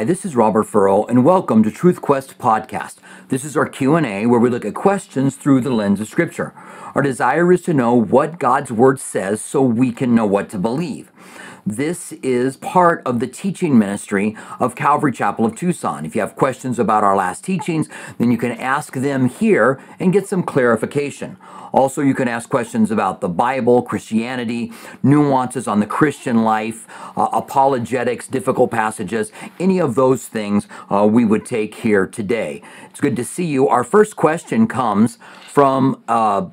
Hi, this is Robert Furrow, and welcome to Truth Quest podcast. This is our Q&A where we look at questions through the lens of Scripture. Our desire is to know what God's Word says so we can know what to believe. This is part of the teaching ministry of Calvary Chapel of Tucson. If you have questions about our last teachings, then you can ask them here and get some clarification. Also, you can ask questions about the Bible, Christianity, nuances on the Christian life, uh, apologetics, difficult passages, any of those things uh, we would take here today. It's good to see you. Our first question comes from uh,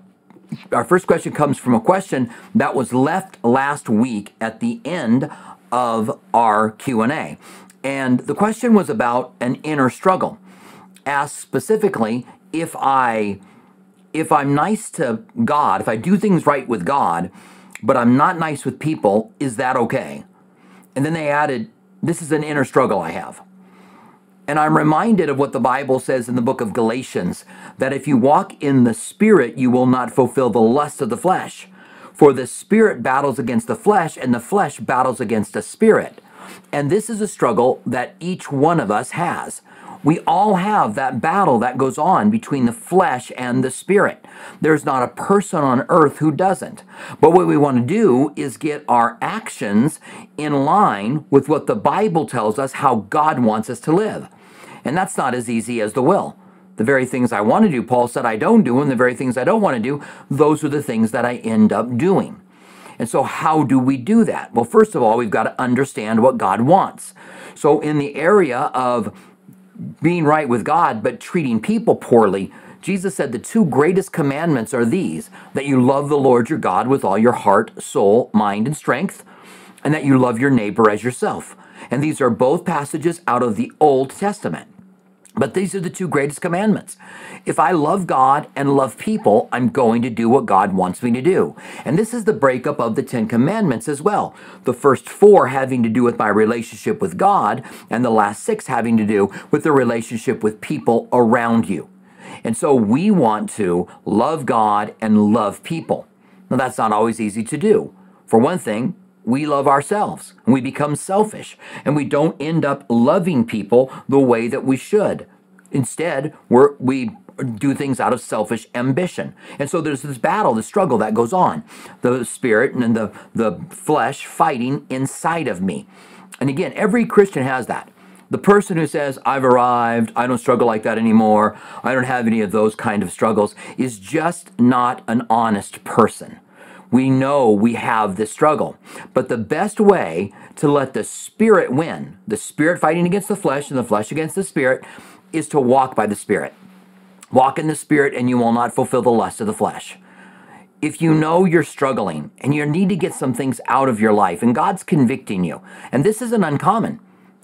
our first question comes from a question that was left last week at the end of our Q&A. And the question was about an inner struggle. Asked specifically if I if I'm nice to God, if I do things right with God, but I'm not nice with people, is that okay? And then they added, this is an inner struggle I have. And I'm reminded of what the Bible says in the book of Galatians that if you walk in the Spirit, you will not fulfill the lust of the flesh. For the Spirit battles against the flesh, and the flesh battles against the Spirit. And this is a struggle that each one of us has. We all have that battle that goes on between the flesh and the spirit. There's not a person on earth who doesn't. But what we want to do is get our actions in line with what the Bible tells us how God wants us to live. And that's not as easy as the will. The very things I want to do, Paul said I don't do, and the very things I don't want to do, those are the things that I end up doing. And so, how do we do that? Well, first of all, we've got to understand what God wants. So, in the area of being right with God, but treating people poorly, Jesus said the two greatest commandments are these that you love the Lord your God with all your heart, soul, mind, and strength, and that you love your neighbor as yourself. And these are both passages out of the Old Testament. But these are the two greatest commandments. If I love God and love people, I'm going to do what God wants me to do. And this is the breakup of the Ten Commandments as well. The first four having to do with my relationship with God, and the last six having to do with the relationship with people around you. And so we want to love God and love people. Now, that's not always easy to do. For one thing, we love ourselves and we become selfish and we don't end up loving people the way that we should. Instead, we're, we do things out of selfish ambition. And so there's this battle, this struggle that goes on. The spirit and the, the flesh fighting inside of me. And again, every Christian has that. The person who says, I've arrived, I don't struggle like that anymore, I don't have any of those kind of struggles, is just not an honest person we know we have this struggle. But the best way to let the spirit win, the spirit fighting against the flesh and the flesh against the spirit, is to walk by the spirit. Walk in the spirit and you will not fulfill the lust of the flesh. If you know you're struggling and you need to get some things out of your life and God's convicting you, and this isn't uncommon,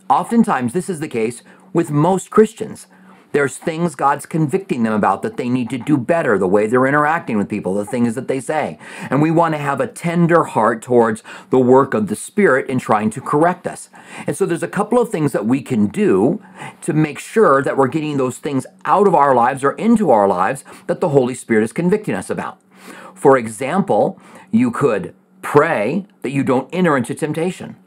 oftentimes this is the case with most Christians. There's things God's convicting them about that they need to do better, the way they're interacting with people, the things that they say. And we want to have a tender heart towards the work of the Spirit in trying to correct us. And so there's a couple of things that we can do to make sure that we're getting those things out of our lives or into our lives that the Holy Spirit is convicting us about. For example, you could pray that you don't enter into temptation.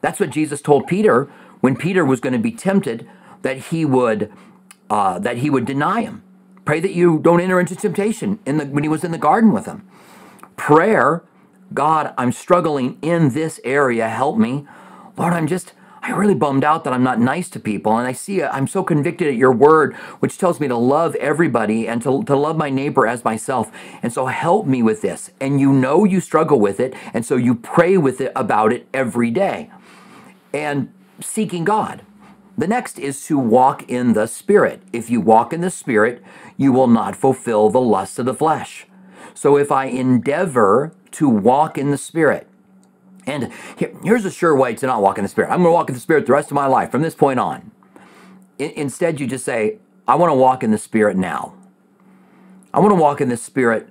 That's what Jesus told Peter when Peter was going to be tempted, that he would uh, that he would deny him. Pray that you don't enter into temptation in the, when he was in the garden with him. Prayer, God, I'm struggling in this area, help me. Lord, I'm just, I really bummed out that I'm not nice to people. And I see, I'm so convicted at your word, which tells me to love everybody and to, to love my neighbor as myself. And so help me with this. And you know you struggle with it. And so you pray with it about it every day. And seeking God. The next is to walk in the Spirit. If you walk in the Spirit, you will not fulfill the lust of the flesh. So if I endeavor to walk in the Spirit, and here's a sure way to not walk in the Spirit. I'm going to walk in the Spirit the rest of my life from this point on. instead, you just say, I want to walk in the Spirit now. I want to walk in the Spirit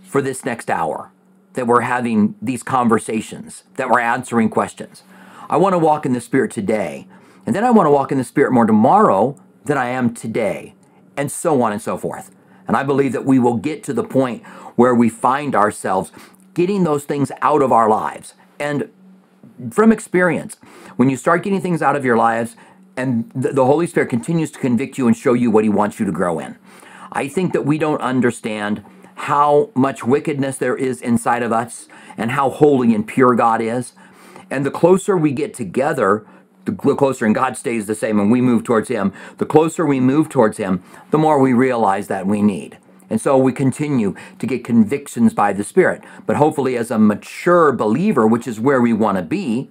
for this next hour that we're having these conversations, that we're answering questions. I want to walk in the Spirit today and then I want to walk in the Spirit more tomorrow than I am today, and so on and so forth. And I believe that we will get to the point where we find ourselves getting those things out of our lives. And from experience, when you start getting things out of your lives, and the, Holy Spirit continues to convict you and show you what He wants you to grow in. I think that we don't understand how much wickedness there is inside of us and how holy and pure God is. And the closer we get together, the closer, and God stays the same and we move towards Him, the closer we move towards Him, the more we realize that we need. And so we continue to get convictions by the Spirit. But hopefully, as a mature believer, which is where we want to be,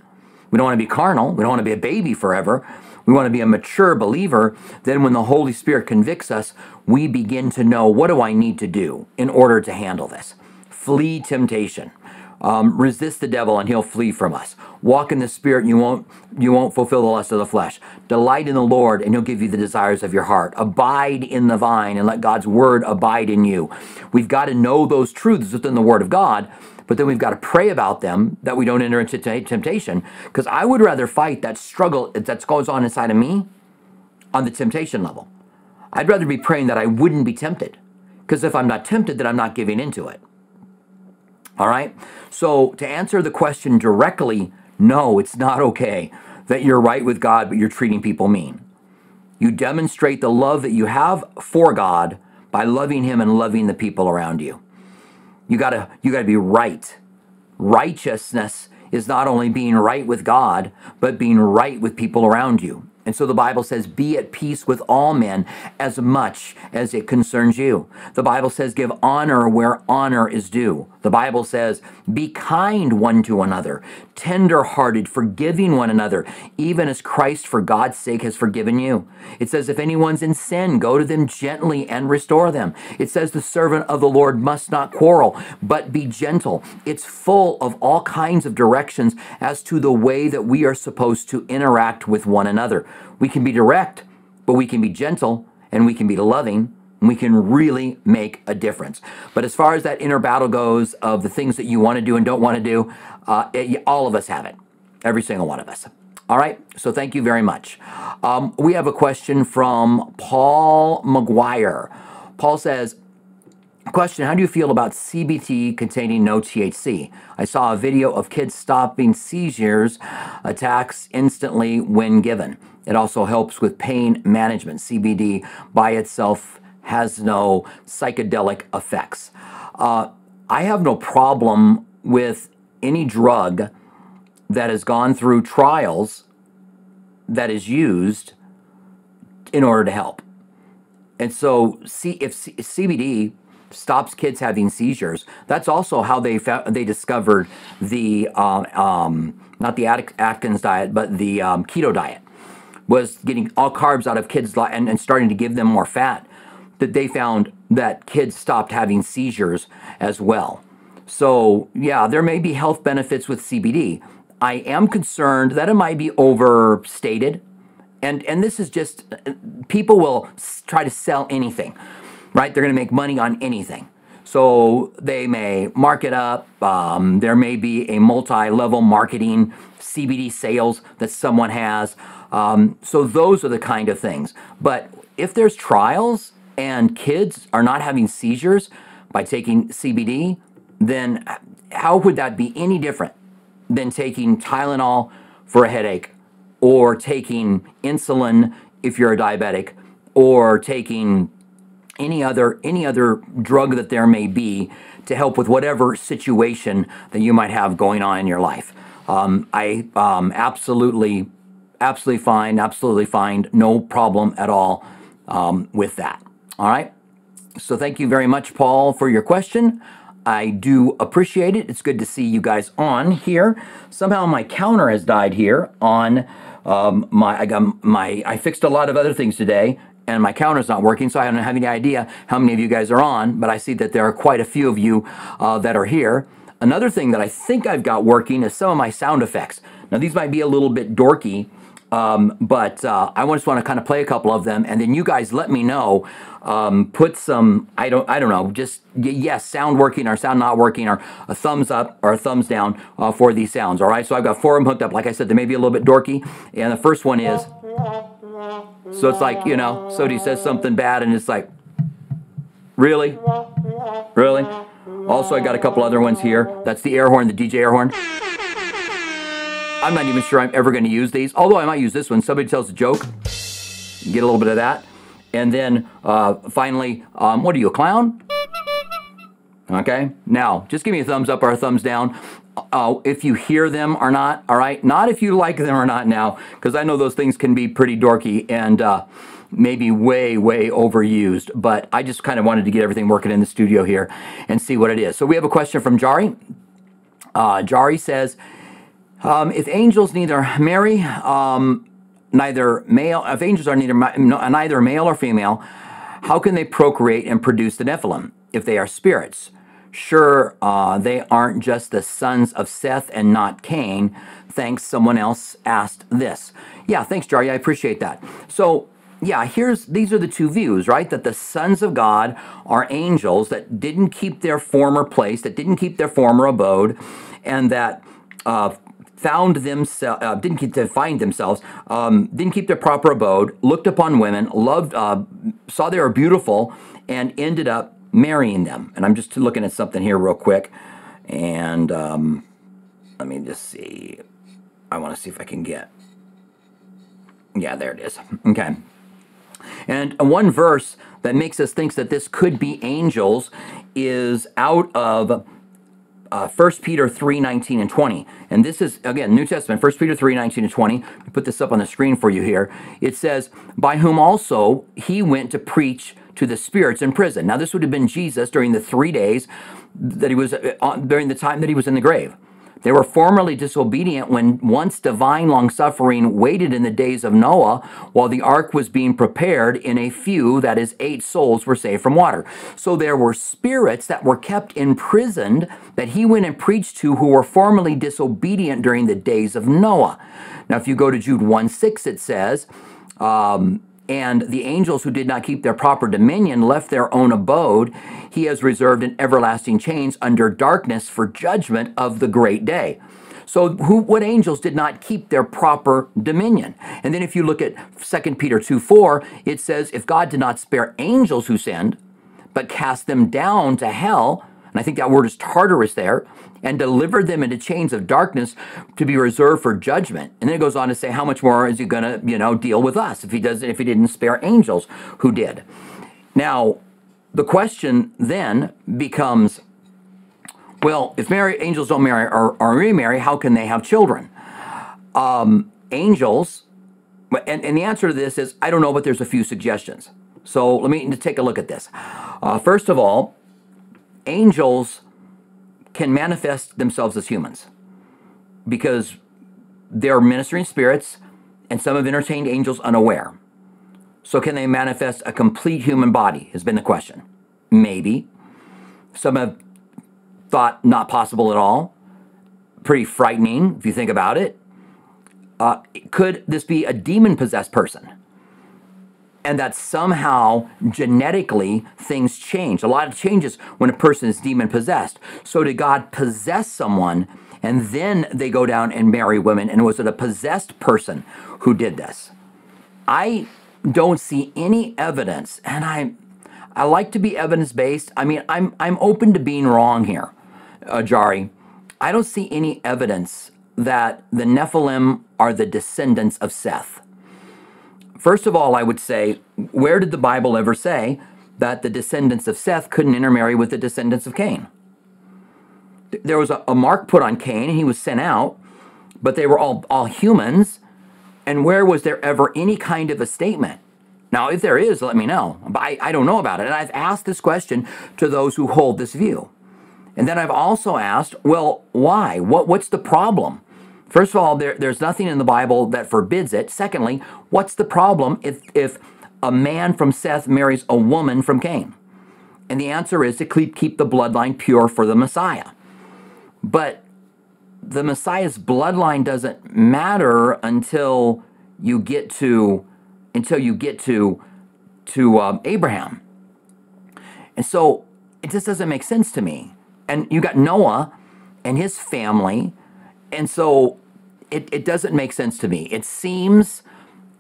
we don't want to be carnal, we don't want to be a baby forever. We want to be a mature believer. Then, when the Holy Spirit convicts us, we begin to know what do I need to do in order to handle this? Flee temptation. Um, resist the devil and he'll flee from us. Walk in the spirit and you won't you won't fulfill the lust of the flesh. Delight in the Lord and he'll give you the desires of your heart. Abide in the vine and let God's word abide in you. We've got to know those truths within the word of God, but then we've got to pray about them that we don't enter into temptation because I would rather fight that struggle that goes on inside of me on the temptation level. I'd rather be praying that I wouldn't be tempted because if I'm not tempted then I'm not giving into it. All right? So, to answer the question directly, no, it's not okay that you're right with God, but you're treating people mean. You demonstrate the love that you have for God by loving Him and loving the people around you. You gotta, you gotta be right. Righteousness is not only being right with God, but being right with people around you. And so the Bible says, Be at peace with all men as much as it concerns you. The Bible says, Give honor where honor is due. The Bible says, Be kind one to another, tender hearted, forgiving one another, even as Christ for God's sake has forgiven you. It says, If anyone's in sin, go to them gently and restore them. It says, The servant of the Lord must not quarrel, but be gentle. It's full of all kinds of directions as to the way that we are supposed to interact with one another. We can be direct, but we can be gentle and we can be loving and we can really make a difference. But as far as that inner battle goes of the things that you want to do and don't want to do, uh, it, all of us have it. Every single one of us. All right, so thank you very much. Um, we have a question from Paul McGuire. Paul says, Question How do you feel about CBD containing no THC? I saw a video of kids stopping seizures attacks instantly when given. It also helps with pain management. CBD by itself has no psychedelic effects. Uh, I have no problem with any drug that has gone through trials that is used in order to help. And so, see if C- CBD stops kids having seizures. That's also how they found, they discovered the um, um, not the Atkins diet, but the um, keto diet was getting all carbs out of kids and, and starting to give them more fat. That they found that kids stopped having seizures as well. So yeah, there may be health benefits with CBD. I am concerned that it might be overstated. And, and this is just, people will try to sell anything right? They're going to make money on anything. So they may mark it up. Um, there may be a multi level marketing CBD sales that someone has. Um, so those are the kind of things. But if there's trials and kids are not having seizures by taking CBD, then how would that be any different than taking Tylenol for a headache or taking insulin if you're a diabetic or taking any other any other drug that there may be to help with whatever situation that you might have going on in your life. Um, I um, absolutely, absolutely fine, absolutely fine, no problem at all um, with that. All right. So thank you very much, Paul, for your question. I do appreciate it. It's good to see you guys on here. Somehow my counter has died here on um, my. I got my. I fixed a lot of other things today, and my counter's not working, so I don't have any idea how many of you guys are on, but I see that there are quite a few of you uh, that are here. Another thing that I think I've got working is some of my sound effects. Now, these might be a little bit dorky, um, but uh, I just want to kind of play a couple of them, and then you guys let me know. Um, put some, I don't, I don't know, just yes, sound working or sound not working, or a thumbs up or a thumbs down uh, for these sounds. All right, so I've got four of them hooked up. Like I said, they may be a little bit dorky, and the first one is. So it's like, you know, Sodi says something bad and it's like, really? Really? Also, I got a couple other ones here. That's the air horn, the DJ air horn. I'm not even sure I'm ever going to use these, although I might use this one. Somebody tells a joke, get a little bit of that. And then uh, finally, um, what are you, a clown? Okay, now just give me a thumbs up or a thumbs down uh, if you hear them or not, all right? Not if you like them or not now, because I know those things can be pretty dorky and uh, maybe way, way overused. But I just kind of wanted to get everything working in the studio here and see what it is. So we have a question from Jari. Uh, Jari says, um, if angels neither marry, um, neither male, if angels are neither neither male or female, how can they procreate and produce the Nephilim if they are spirits? Sure, uh, they aren't just the sons of Seth and not Cain. Thanks, someone else asked this. Yeah, thanks, Jari. I appreciate that. So, yeah, here's these are the two views, right? That the sons of God are angels that didn't keep their former place, that didn't keep their former abode, and that uh, found themselves, uh, didn't keep to find themselves, um, didn't keep their proper abode, looked upon women, loved, uh, saw they were beautiful, and ended up marrying them. And I'm just looking at something here real quick. And um, let me just see. I want to see if I can get. Yeah, there it is. Okay. And one verse that makes us think that this could be angels is out of uh, 1 Peter 3 19 and 20. And this is, again, New Testament, 1 Peter 3 19 and 20. I put this up on the screen for you here. It says, By whom also he went to preach to the spirits in prison. Now, this would have been Jesus during the three days that he was, uh, during the time that he was in the grave. They were formerly disobedient when once divine long suffering waited in the days of Noah while the ark was being prepared in a few, that is, eight souls were saved from water. So there were spirits that were kept imprisoned that he went and preached to who were formerly disobedient during the days of Noah. Now, if you go to Jude 1 6, it says, um, and the angels who did not keep their proper dominion left their own abode, he has reserved in everlasting chains under darkness for judgment of the great day. So who what angels did not keep their proper dominion? And then if you look at 2 Peter 2 4, it says, if God did not spare angels who sinned, but cast them down to hell, and I think that word is Tartarus there, and delivered them into chains of darkness to be reserved for judgment. And then it goes on to say, how much more is he going to, you know, deal with us if he doesn't, if he didn't spare angels who did? Now, the question then becomes, well, if marry, angels don't marry or, or remarry, how can they have children? Um, angels, and, and the answer to this is I don't know, but there's a few suggestions. So let me take a look at this. Uh, first of all, angels can manifest themselves as humans because they're ministering spirits and some have entertained angels unaware. So, can they manifest a complete human body? Has been the question. Maybe. Some have thought not possible at all. Pretty frightening if you think about it. Uh, could this be a demon possessed person? And that somehow genetically things change. A lot of changes when a person is demon possessed. So did God possess someone and then they go down and marry women? And was it a possessed person who did this? I don't see any evidence, and I I like to be evidence based. I mean, I'm I'm open to being wrong here, Jari. I don't see any evidence that the Nephilim are the descendants of Seth. First of all, I would say, where did the Bible ever say that the descendants of Seth couldn't intermarry with the descendants of Cain? There was a, a mark put on Cain, and he was sent out, but they were all, all humans. And where was there ever any kind of a statement? Now, if there is, let me know. But I, I don't know about it. And I've asked this question to those who hold this view. And then I've also asked, well, why? What, what's the problem? First of all, there, there's nothing in the Bible that forbids it. Secondly, what's the problem if, if a man from Seth marries a woman from Cain? And the answer is to keep, keep the bloodline pure for the Messiah. But the Messiah's bloodline doesn't matter until you get to until you get to to um, Abraham. And so it just doesn't make sense to me. And you got Noah and his family. And so it, it doesn't make sense to me. It seems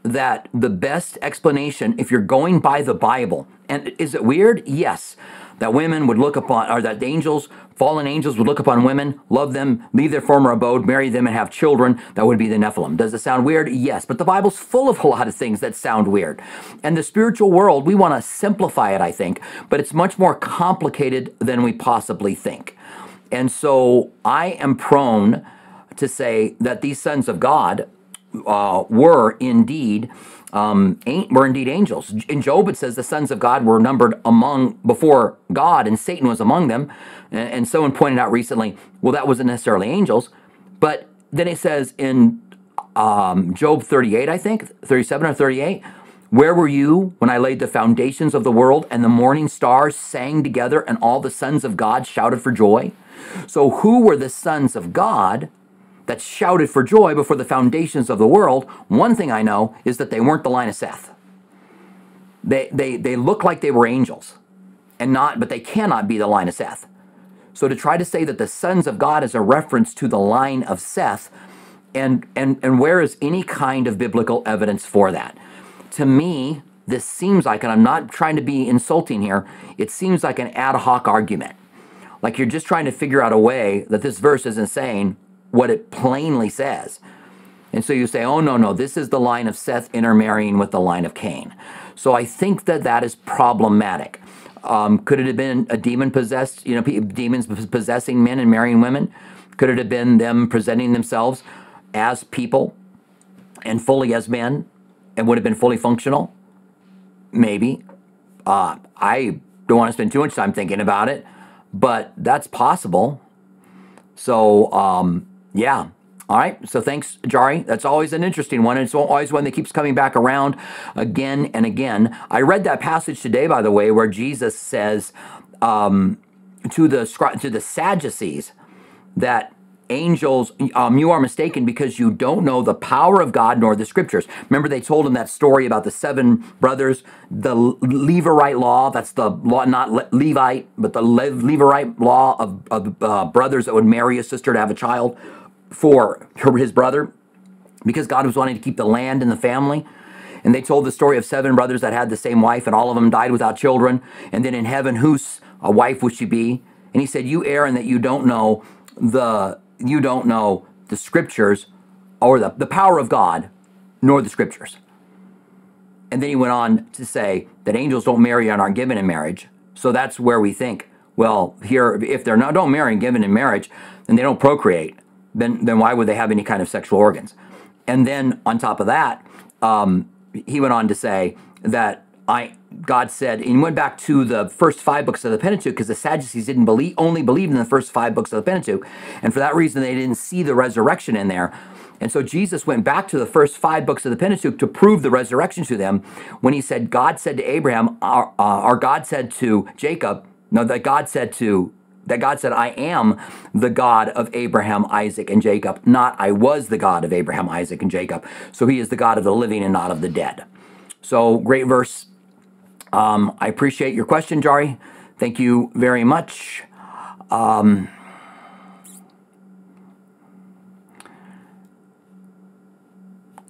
that the best explanation, if you're going by the Bible, and is it weird? Yes, that women would look upon, or that angels fallen angels would look upon women, love them, leave their former abode, marry them, and have children. That would be the Nephilim. Does it sound weird? Yes, but the Bible's full of a lot of things that sound weird. And the spiritual world, we want to simplify it, I think, but it's much more complicated than we possibly think. And so I am prone to say that these sons of God uh, were indeed um, were indeed angels. In Job, it says the sons of God were numbered among before God, and Satan was among them. And, and someone pointed out recently, well, that wasn't necessarily angels, but then it says in um, Job 38, I think 37 or 38. Where were you when I laid the foundations of the world and the morning stars sang together and all the sons of God shouted for joy? So, who were the sons of God that shouted for joy before the foundations of the world, one thing I know is that they weren't the line of Seth. They, they, they look like they were angels, and not, but they cannot be the line of Seth. So to try to say that the sons of God is a reference to the line of Seth, and, and, and where is any kind of biblical evidence for that? To me, this seems like, and I'm not trying to be insulting here, it seems like an ad hoc argument. Like you're just trying to figure out a way that this verse isn't saying, what it plainly says. And so you say, oh, no, no, this is the line of Seth intermarrying with the line of Cain. So I think that that is problematic. Um, could it have been a demon possessed, you know, demons possessing men and marrying women? Could it have been them presenting themselves as people and fully as men and would have been fully functional? Maybe. Uh, I don't want to spend too much time thinking about it, but that's possible. So, um, yeah. All right. So thanks, Jari. That's always an interesting one. And it's always one that keeps coming back around again and again. I read that passage today, by the way, where Jesus says um, to the to the Sadducees that angels, um, you are mistaken because you don't know the power of God nor the scriptures. Remember, they told him that story about the seven brothers, the Levirate law. That's the law, not Levite, but the Levirate law of, of uh, brothers that would marry a sister to have a child for his brother because God was wanting to keep the land and the family. And they told the story of seven brothers that had the same wife, and all of them died without children. And then in heaven, whose a wife would she be? And he said, You, Aaron, that you don't know the you don't know the scriptures or the, the power of God, nor the scriptures. And then he went on to say that angels don't marry and aren't given in marriage. So that's where we think, well, here, if they're not don't marry and given in marriage, then they don't procreate, then then why would they have any kind of sexual organs? And then on top of that, um, he went on to say that I God said, and went back to the first five books of the Pentateuch because the Sadducees didn't believe, only believed in the first five books of the Pentateuch. And for that reason, they didn't see the resurrection in there. And so Jesus went back to the first five books of the Pentateuch to prove the resurrection to them when he said, God said to Abraham, or, uh, or God said to Jacob, no, that God said to that God said, I am the God of Abraham, Isaac, and Jacob, not I was the God of Abraham, Isaac, and Jacob. So he is the God of the living and not of the dead. So great verse um, I appreciate your question, Jari. Thank you very much. Um,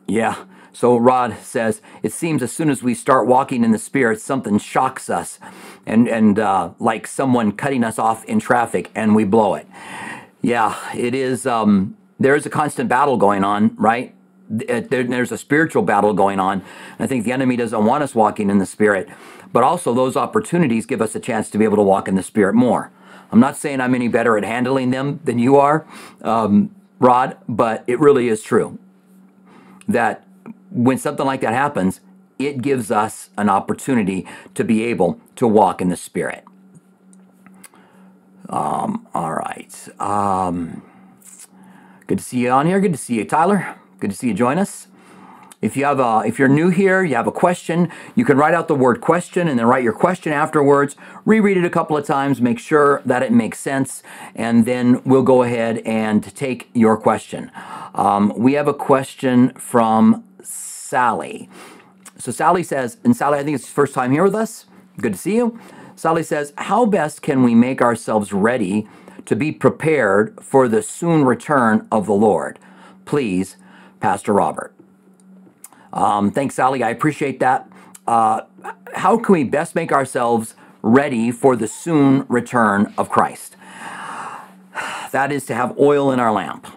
yeah. So Rod says, it seems as soon as we start walking in the Spirit, something shocks us, and and uh, like someone cutting us off in traffic, and we blow it. Yeah, it is. Um, there is a constant battle going on, right? there's a spiritual battle going on. I think the enemy doesn't want us walking in the Spirit, but also those opportunities give us a chance to be able to walk in the Spirit more. I'm not saying I'm any better at handling them than you are, um, Rod, but it really is true that when something like that happens, it gives us an opportunity to be able to walk in the Spirit. Um, all right. Um, good to see you on here. Good to see you, Tyler. Good to see you join us. If you have a, if you're new here, you have a question, you can write out the word question and then write your question afterwards. Reread it a couple of times, make sure that it makes sense, and then we'll go ahead and take your question. Um, we have a question from Sally. So Sally says, and Sally, I think it's first time here with us. Good to see you. Sally says, How best can we make ourselves ready to be prepared for the soon return of the Lord? Please Pastor Robert. Um, thanks, Sally. I appreciate that. Uh, how can we best make ourselves ready for the soon return of Christ? that is to have oil in our lamp,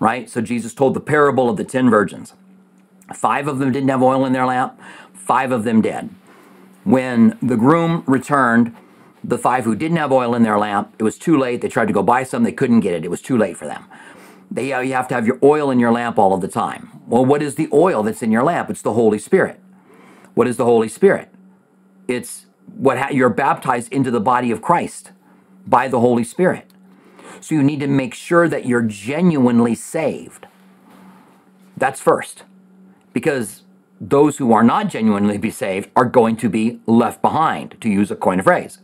right? So Jesus told the parable of the 10 virgins. Five of them didn't have oil in their lamp, five of them did. When the groom returned, the five who didn't have oil in their lamp, it was too late. They tried to go buy some, they couldn't get it. It was too late for them. They, uh, you have to have your oil in your lamp all of the time. Well, what is the oil that's in your lamp? It's the Holy Spirit. What is the Holy Spirit? It's what ha- you're baptized into the body of Christ by the Holy Spirit. So you need to make sure that you're genuinely saved. That's first. Because those who are not genuinely be saved are going to be left behind, to use a coin of phrase.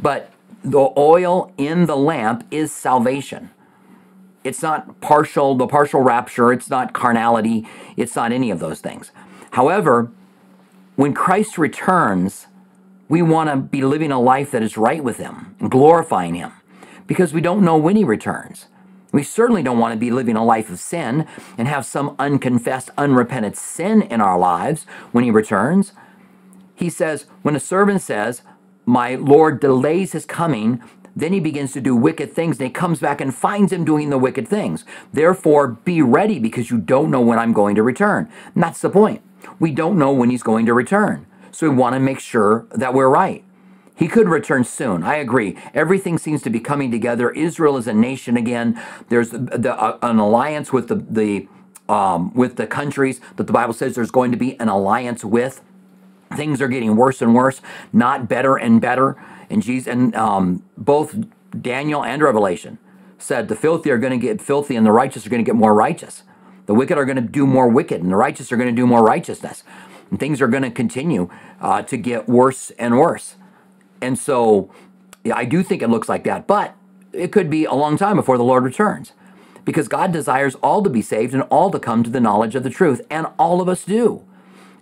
But the oil in the lamp is salvation. It's not partial, the partial rapture, it's not carnality, it's not any of those things. However, when Christ returns, we want to be living a life that is right with Him glorifying Him because we don't know when He returns. We certainly don't want to be living a life of sin and have some unconfessed, unrepentant sin in our lives when He returns. He says, when a servant says, My Lord delays His coming, then he begins to do wicked things and he comes back and finds him doing the wicked things. Therefore, be ready because you don't know when I'm going to return. And that's the point. We don't know when he's going to return. So we want to make sure that we're right. He could return soon. I agree. Everything seems to be coming together. Israel is a nation again. There's the, the, uh, an alliance with the, the um, with the countries that the Bible says there's going to be an alliance with. Things are getting worse and worse, not better and better. And Jesus, and um, both Daniel and Revelation said the filthy are going to get filthy, and the righteous are going to get more righteous. The wicked are going to do more wicked, and the righteous are going to do more righteousness. And things are going to continue uh, to get worse and worse. And so, yeah, I do think it looks like that, but it could be a long time before the Lord returns, because God desires all to be saved and all to come to the knowledge of the truth, and all of us do.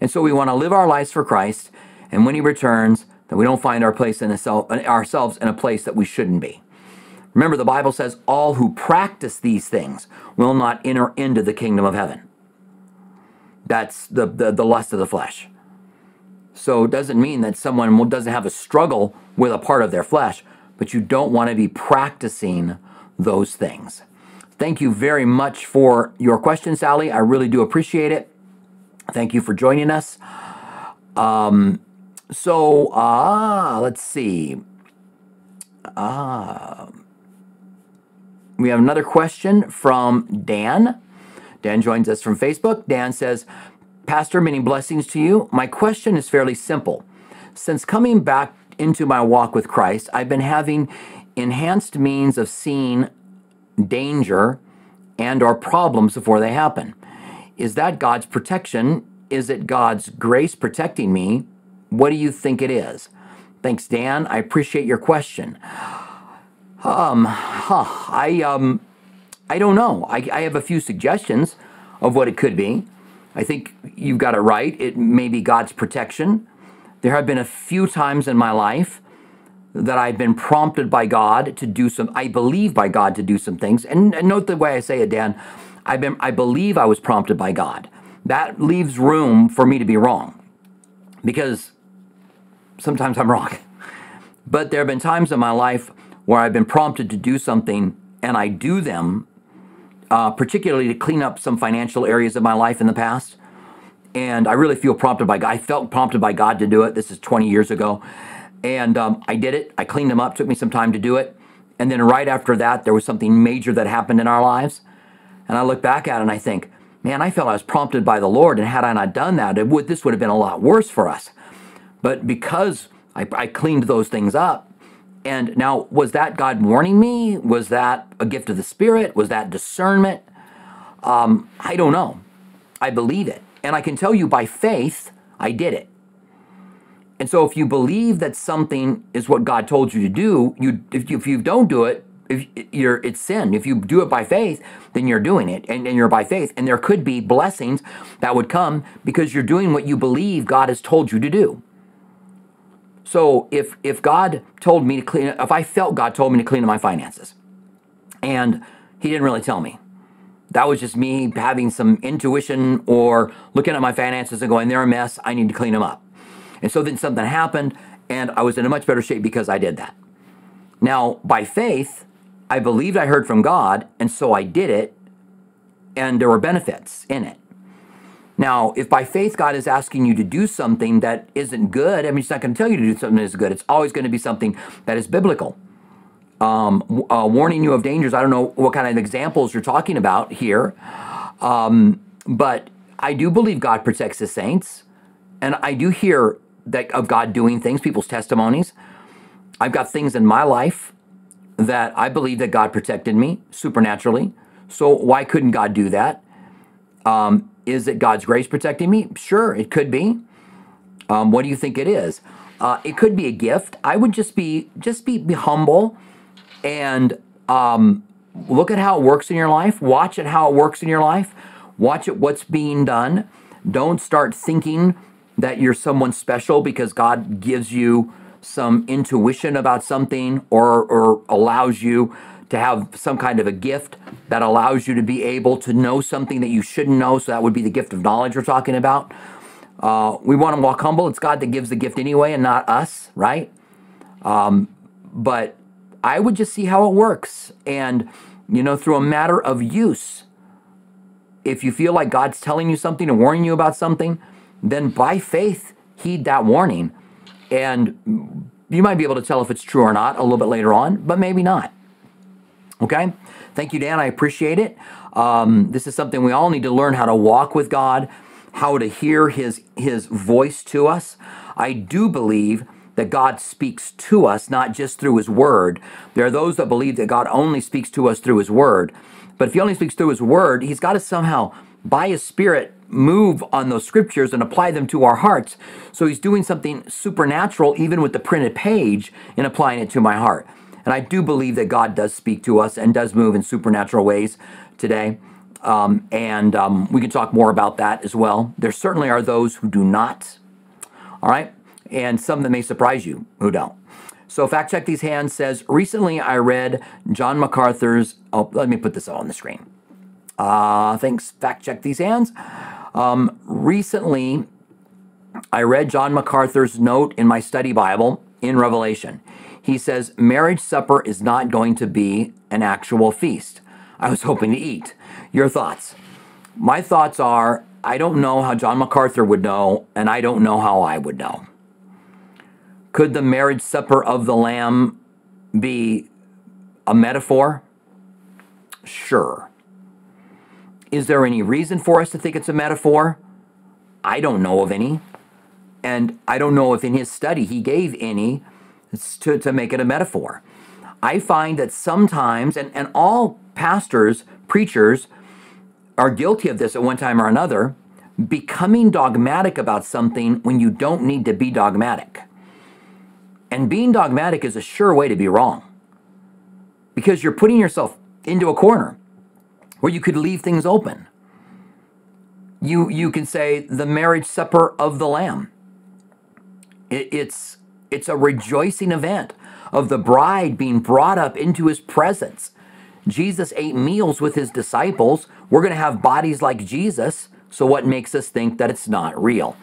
And so we want to live our lives for Christ, and when He returns, that we don't find our place in self, ourselves in a place that we shouldn't be. Remember, the Bible says, all who practice these things will not enter into the kingdom of heaven. That's the, the, the lust of the flesh. So it doesn't mean that someone doesn't have a struggle with a part of their flesh, but you don't want to be practicing those things. Thank you very much for your question, Sally. I really do appreciate it. Thank you for joining us. Um, so, ah, uh, let's see. Ah, uh, we have another question from Dan. Dan joins us from Facebook. Dan says, Pastor, many blessings to you. My question is fairly simple. Since coming back into my walk with Christ, I've been having enhanced means of seeing danger and or problems before they happen. Is that God's protection? Is it God's grace protecting me? What do you think it is? Thanks, Dan. I appreciate your question. Um, huh, I um, I don't know. I, I have a few suggestions of what it could be. I think you've got it right. It may be God's protection. There have been a few times in my life that I've been prompted by God to do some, I believe by God to do some things. And, and note the way I say it, Dan. I've been, I believe I was prompted by God. That leaves room for me to be wrong because sometimes I'm wrong. But there have been times in my life where I've been prompted to do something and I do them, uh, particularly to clean up some financial areas of my life in the past. And I really feel prompted by God. I felt prompted by God to do it. This is 20 years ago. And um, I did it. I cleaned them up. Took me some time to do it. And then right after that, there was something major that happened in our lives. And I look back at it and I think, man, I felt I was prompted by the Lord. And had I not done that, it would, this would have been a lot worse for us. But because I, I cleaned those things up, and now, was that God warning me? Was that a gift of the Spirit? Was that discernment? Um, I don't know. I believe it. And I can tell you by faith, I did it. And so if you believe that something is what God told you to do, you if you, if you don't do it, if you're it's sin. If you do it by faith, then you're doing it and, and you're by faith. And there could be blessings that would come because you're doing what you believe God has told you to do. So if if God told me to clean, if I felt God told me to clean up my finances, and He didn't really tell me, that was just me having some intuition or looking at my finances and going, they're a mess. I need to clean them up. And so then something happened, and I was in a much better shape because I did that. Now, by faith, I believed I heard from God, and so I did it, and there were benefits in it. Now, if by faith God is asking you to do something that isn't good, I mean, He's not going to tell you to do something that is good. It's always going to be something that is biblical. Um, uh, warning you of dangers. I don't know what kind of examples you're talking about here, um, but I do believe God protects His saints, and I do hear that of God doing things, people's testimonies. I've got things in my life that I believe that God protected me supernaturally. So why couldn't God do that? Um, is it God's grace protecting me? Sure, it could be. Um, what do you think it is? Uh, it could be a gift. I would just be just be, be humble and um, look at how it works in your life. Watch it how it works in your life. Watch it what's being done. Don't start thinking that you're someone special because God gives you some intuition about something or, or allows you to have some kind of a gift that allows you to be able to know something that you shouldn't know. So that would be the gift of knowledge we're talking about. Uh, we want to walk humble. It's God that gives the gift anyway and not us, right? Um, but I would just see how it works. And, you know, through a matter of use, if you feel like God's telling you something or warning you about something, then by faith, heed that warning. And you might be able to tell if it's true or not a little bit later on, but maybe not. Okay? Thank you, Dan. I appreciate it. Um, this is something we all need to learn how to walk with God, how to hear his, his voice to us. I do believe that God speaks to us, not just through his word. There are those that believe that God only speaks to us through his word. But if he only speaks through his word, he's got to somehow, by his spirit, move on those scriptures and apply them to our hearts. So he's doing something supernatural, even with the printed page, in applying it to my heart. And I do believe that God does speak to us and does move in supernatural ways today. Um, and um, we can talk more about that as well. There certainly are those who do not. All right. And some that may surprise you who don't. So, Fact Check These Hands says Recently I read John MacArthur's. Oh, let me put this on the screen. Uh, thanks, Fact Check These Hands. Um, recently, I read John MacArthur's note in my study Bible in Revelation. He says, Marriage supper is not going to be an actual feast. I was hoping to eat. Your thoughts? My thoughts are I don't know how John MacArthur would know, and I don't know how I would know. Could the marriage supper of the Lamb be a metaphor? Sure. Is there any reason for us to think it's a metaphor? I don't know of any. And I don't know if in his study he gave any to, to make it a metaphor. I find that sometimes, and, and all pastors, preachers, are guilty of this at one time or another, becoming dogmatic about something when you don't need to be dogmatic. And being dogmatic is a sure way to be wrong because you're putting yourself into a corner where you could leave things open. You, you can say the marriage supper of the Lamb. It, it's, it's a rejoicing event of the bride being brought up into his presence. Jesus ate meals with his disciples. We're going to have bodies like Jesus. So, what makes us think that it's not real?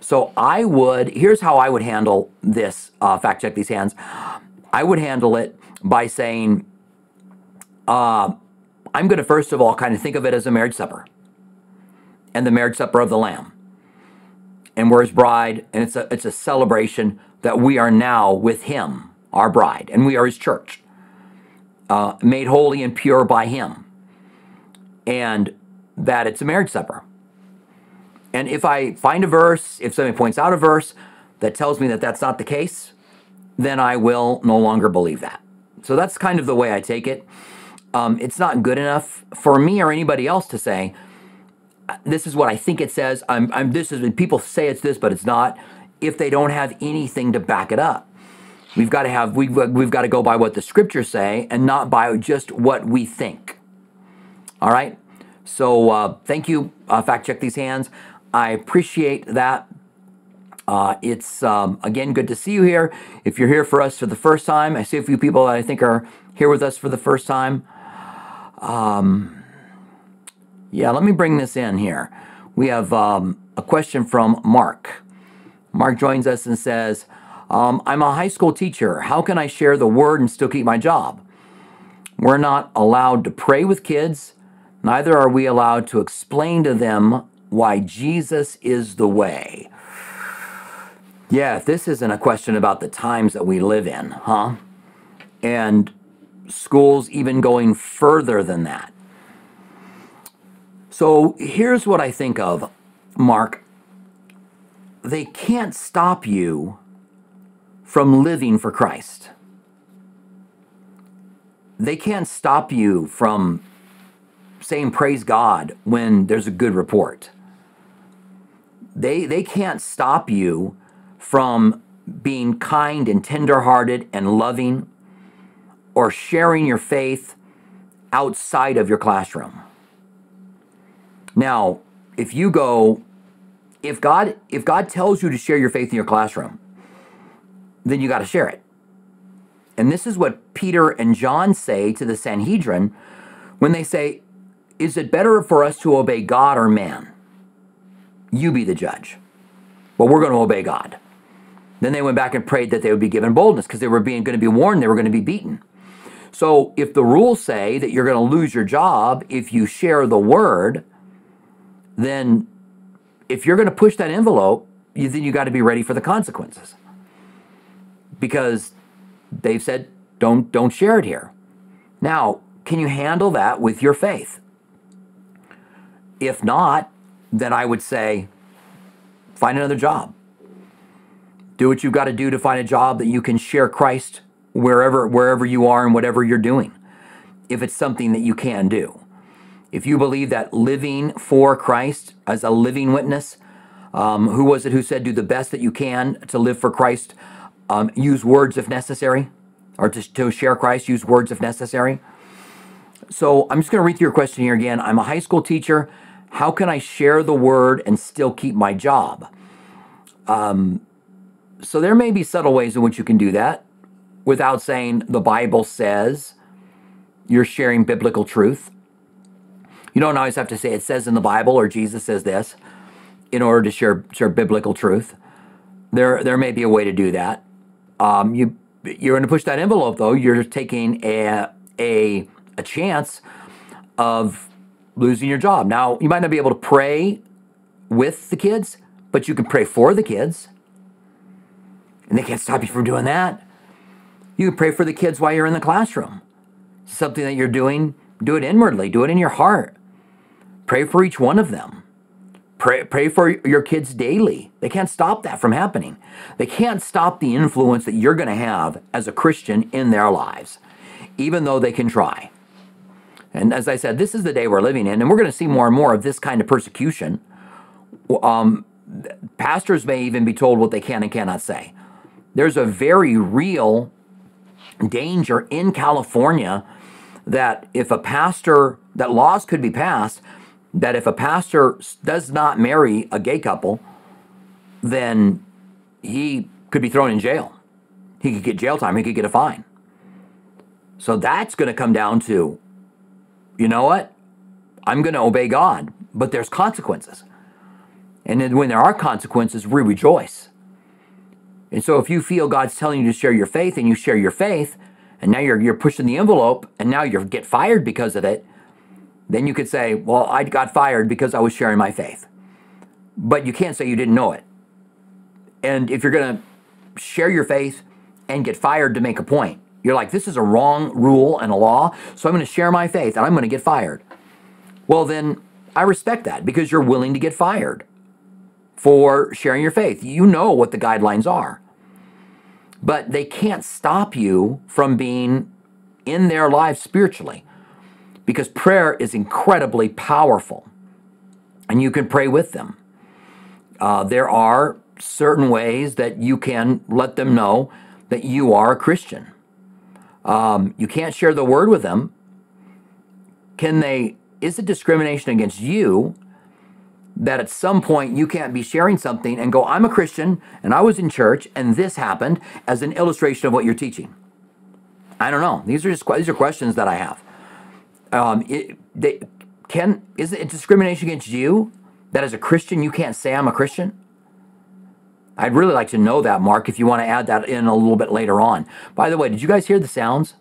So, I would, here's how I would handle this uh, fact check these hands. I would handle it by saying, uh, I'm going to first of all kind of think of it as a marriage supper and the marriage supper of the Lamb. And we're his bride, and it's a, it's a celebration that we are now with him, our bride, and we are his church, uh, made holy and pure by him. And that it's a marriage supper. And if I find a verse, if somebody points out a verse that tells me that that's not the case, then I will no longer believe that. So that's kind of the way I take it um, it's not good enough for me or anybody else to say, this is what I think it says. I'm, I'm this is people say it's this, but it's not. If they don't have anything to back it up, we've got to have we've we've got to go by what the scriptures say and not by just what we think. All right. So uh, thank you. Uh, fact check these hands. I appreciate that. Uh, it's um, again good to see you here. If you're here for us for the first time, I see a few people that I think are here with us for the first time. Um, yeah, let me bring this in here. We have um, a question from Mark. Mark joins us and says, um, I'm a high school teacher. How can I share the word and still keep my job? We're not allowed to pray with kids. Neither are we allowed to explain to them why Jesus is the way. Yeah, this isn't a question about the times that we live in, huh? And schools even going further than that. So here's what I think of, Mark. They can't stop you from living for Christ. They can't stop you from saying praise God when there's a good report. They, they can't stop you from being kind and tenderhearted and loving or sharing your faith outside of your classroom. Now, if you go if God if God tells you to share your faith in your classroom, then you got to share it. And this is what Peter and John say to the Sanhedrin when they say, "Is it better for us to obey God or man?" You be the judge. Well, we're going to obey God. Then they went back and prayed that they would be given boldness because they were being going to be warned they were going to be beaten. So if the rules say that you're going to lose your job if you share the word, then if you're going to push that envelope, you, then you got to be ready for the consequences. Because they've said don't don't share it here. Now, can you handle that with your faith? If not, then I would say find another job. Do what you've got to do to find a job that you can share Christ wherever wherever you are and whatever you're doing if it's something that you can do if you believe that living for christ as a living witness um, who was it who said do the best that you can to live for christ um, use words if necessary or to, to share christ use words if necessary? So i'm just going to read through your question here again. I'm a high school teacher. How can i share the word and still keep my job? Um, so there may be subtle ways in which you can do that without saying the Bible says you're sharing biblical truth. You don't always have to say it says in the Bible or Jesus says this in order to share share biblical truth. There there may be a way to do that. Um, you you're going to push that envelope though. You're taking a a a chance of losing your job. Now you might not be able to pray with the kids, but you can pray for the kids, and they can't stop you from doing that. You can pray for the kids while you're in the classroom. Something that you're doing, do it inwardly, do it in your heart. Pray for each one of them. Pray, pray for your kids daily. They can't stop that from happening. They can't stop the influence that you're going to have as a Christian in their lives, even though they can try. And as I said, this is the day we're living in, and we're going to see more and more of this kind of persecution. Um, pastors may even be told what they can and cannot say. There's a very real danger in California that if a pastor, that laws could be passed, that if a pastor does not marry a gay couple, then he could be thrown in jail. He could get jail time, he could get a fine. So that's going to come down to, you know what? I'm going to obey God, but there's consequences. And then when there are consequences, we rejoice. And so if you feel God's telling you to share your faith and you share your faith, and now you're you're pushing the envelope and now you get fired because of it, then you could say, "Well, I got fired because I was sharing my faith." But you can't say you didn't know it. And if you're going to share your faith and get fired to make a point, you're like, "This is a wrong rule and a law, so I'm going to share my faith and I'm going to get fired." Well, then I respect that because you're willing to get fired for sharing your faith. You know what the guidelines are but they can't stop you from being in their lives spiritually because prayer is incredibly powerful and you can pray with them. Uh, there are certain ways that you can let them know that you are a Christian. Um, you can't share the word with them. Can they? Is it discrimination against you that at some point you can't be sharing something and go, I'm a Christian and I was in church and this happened as an illustration of what you're teaching? I don't know. These are just these are questions that I have. Um, it, they, can is it discrimination against you that as a Christian you can't say I'm a Christian? I'd really like to know that, Mark. If you want to add that in a little bit later on. By the way, did you guys hear the sounds?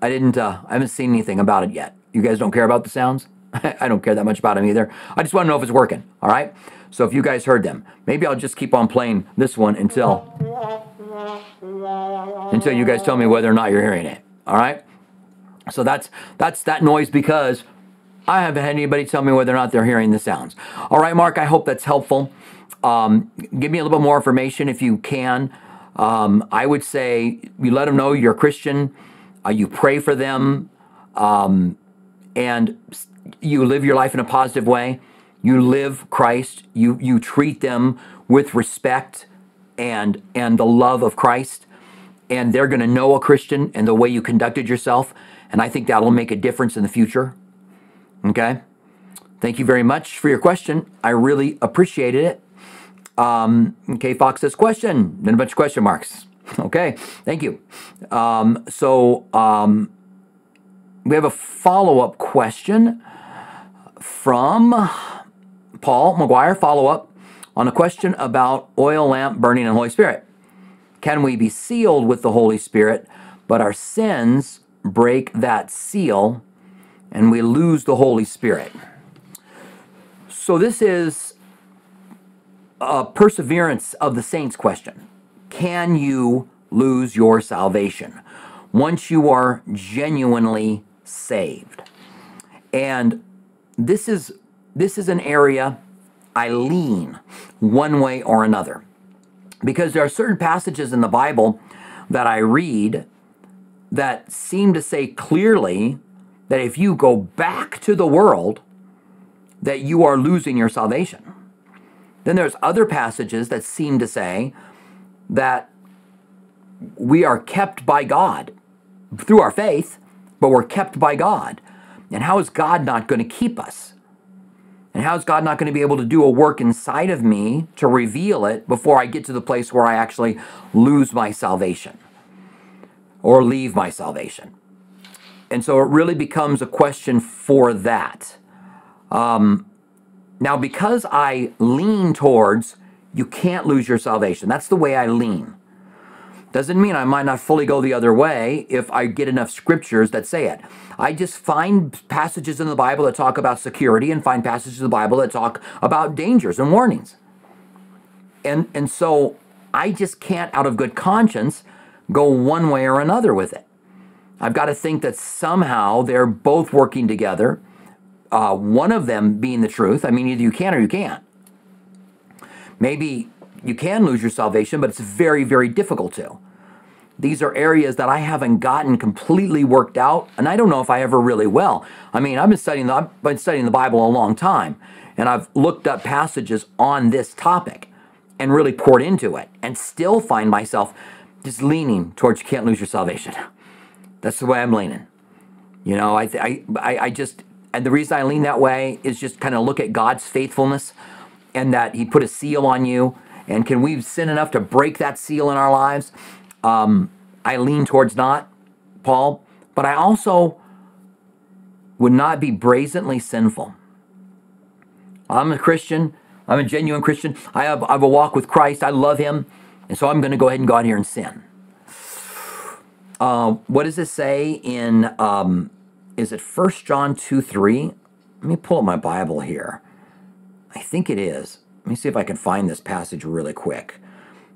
I didn't. Uh, I haven't seen anything about it yet. You guys don't care about the sounds. I don't care that much about them either. I just want to know if it's working. All right. So if you guys heard them, maybe I'll just keep on playing this one until until you guys tell me whether or not you're hearing it. All right. So that's that's that noise because I haven't had anybody tell me whether or not they're hearing the sounds. All right, Mark. I hope that's helpful. Um, give me a little bit more information if you can. Um, I would say you let them know you're a Christian. Uh, you pray for them, um, and you live your life in a positive way. You live Christ. You you treat them with respect and and the love of Christ, and they're going to know a Christian and the way you conducted yourself. And I think that'll make a difference in the future. Okay. Thank you very much for your question. I really appreciated it. Um, okay, Fox says question, then a bunch of question marks. Okay, thank you. Um, so um, we have a follow up question from Paul McGuire. Follow up on a question about oil lamp burning and Holy Spirit. Can we be sealed with the Holy Spirit, but our sins break that seal and we lose the Holy Spirit? So this is a perseverance of the saints question. Can you lose your salvation once you are genuinely saved? And this is this is an area I lean one way or another. Because there are certain passages in the Bible that I read that seem to say clearly that if you go back to the world, that you are losing your salvation. Then there's other passages that seem to say that we are kept by God through our faith, but we're kept by God. And how is God not going to keep us? And how is God not going to be able to do a work inside of me to reveal it before I get to the place where I actually lose my salvation or leave my salvation? And so it really becomes a question for that. Um, now, because I lean towards you can't lose your salvation, that's the way I lean. Doesn't mean I might not fully go the other way if I get enough scriptures that say it. I just find passages in the Bible that talk about security and find passages in the Bible that talk about dangers and warnings. And, and so I just can't, out of good conscience, go one way or another with it. I've got to think that somehow they're both working together uh, one of them being the truth. I mean, either you can or you can't. Maybe you can lose your salvation, but it's very, very difficult to. These are areas that I haven't gotten completely worked out, and I don't know if I ever really will. I mean, I've been studying the, I've been studying the Bible a long time, and I've looked up passages on this topic and really poured into it, and still find myself just leaning towards you can't lose your salvation. That's the way I'm leaning. You know, I, I, I just and the reason I lean that way is just kind of look at God's faithfulness and that He put a seal on you. And can we sin enough to break that seal in our lives? Um, I lean towards not, Paul, but I also would not be brazenly sinful. I'm a Christian. I'm a genuine Christian. I have, I have a walk with Christ. I love Him. And so I'm going to go ahead and go out here and sin. Uh, what does it say in um, is it First John 2 3? Let me pull up my Bible here. I think it is. Let me see if I can find this passage really quick.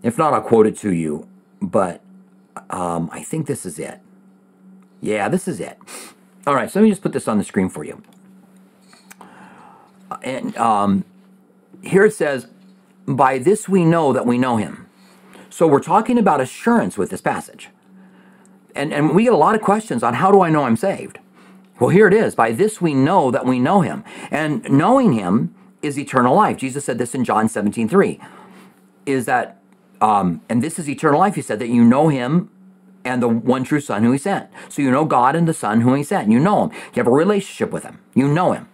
If not, I'll quote it to you. But um, I think this is it. Yeah, this is it. All right, so let me just put this on the screen for you. And um, here it says, By this we know that we know him. So we're talking about assurance with this passage. And, and we get a lot of questions on how do I know I'm saved? Well, here it is. By this we know that we know him. And knowing him is eternal life. Jesus said this in John 17, 3. Is that, um, and this is eternal life, he said, that you know him and the one true Son who he sent. So you know God and the Son who he sent. You know him. You have a relationship with him. You know him.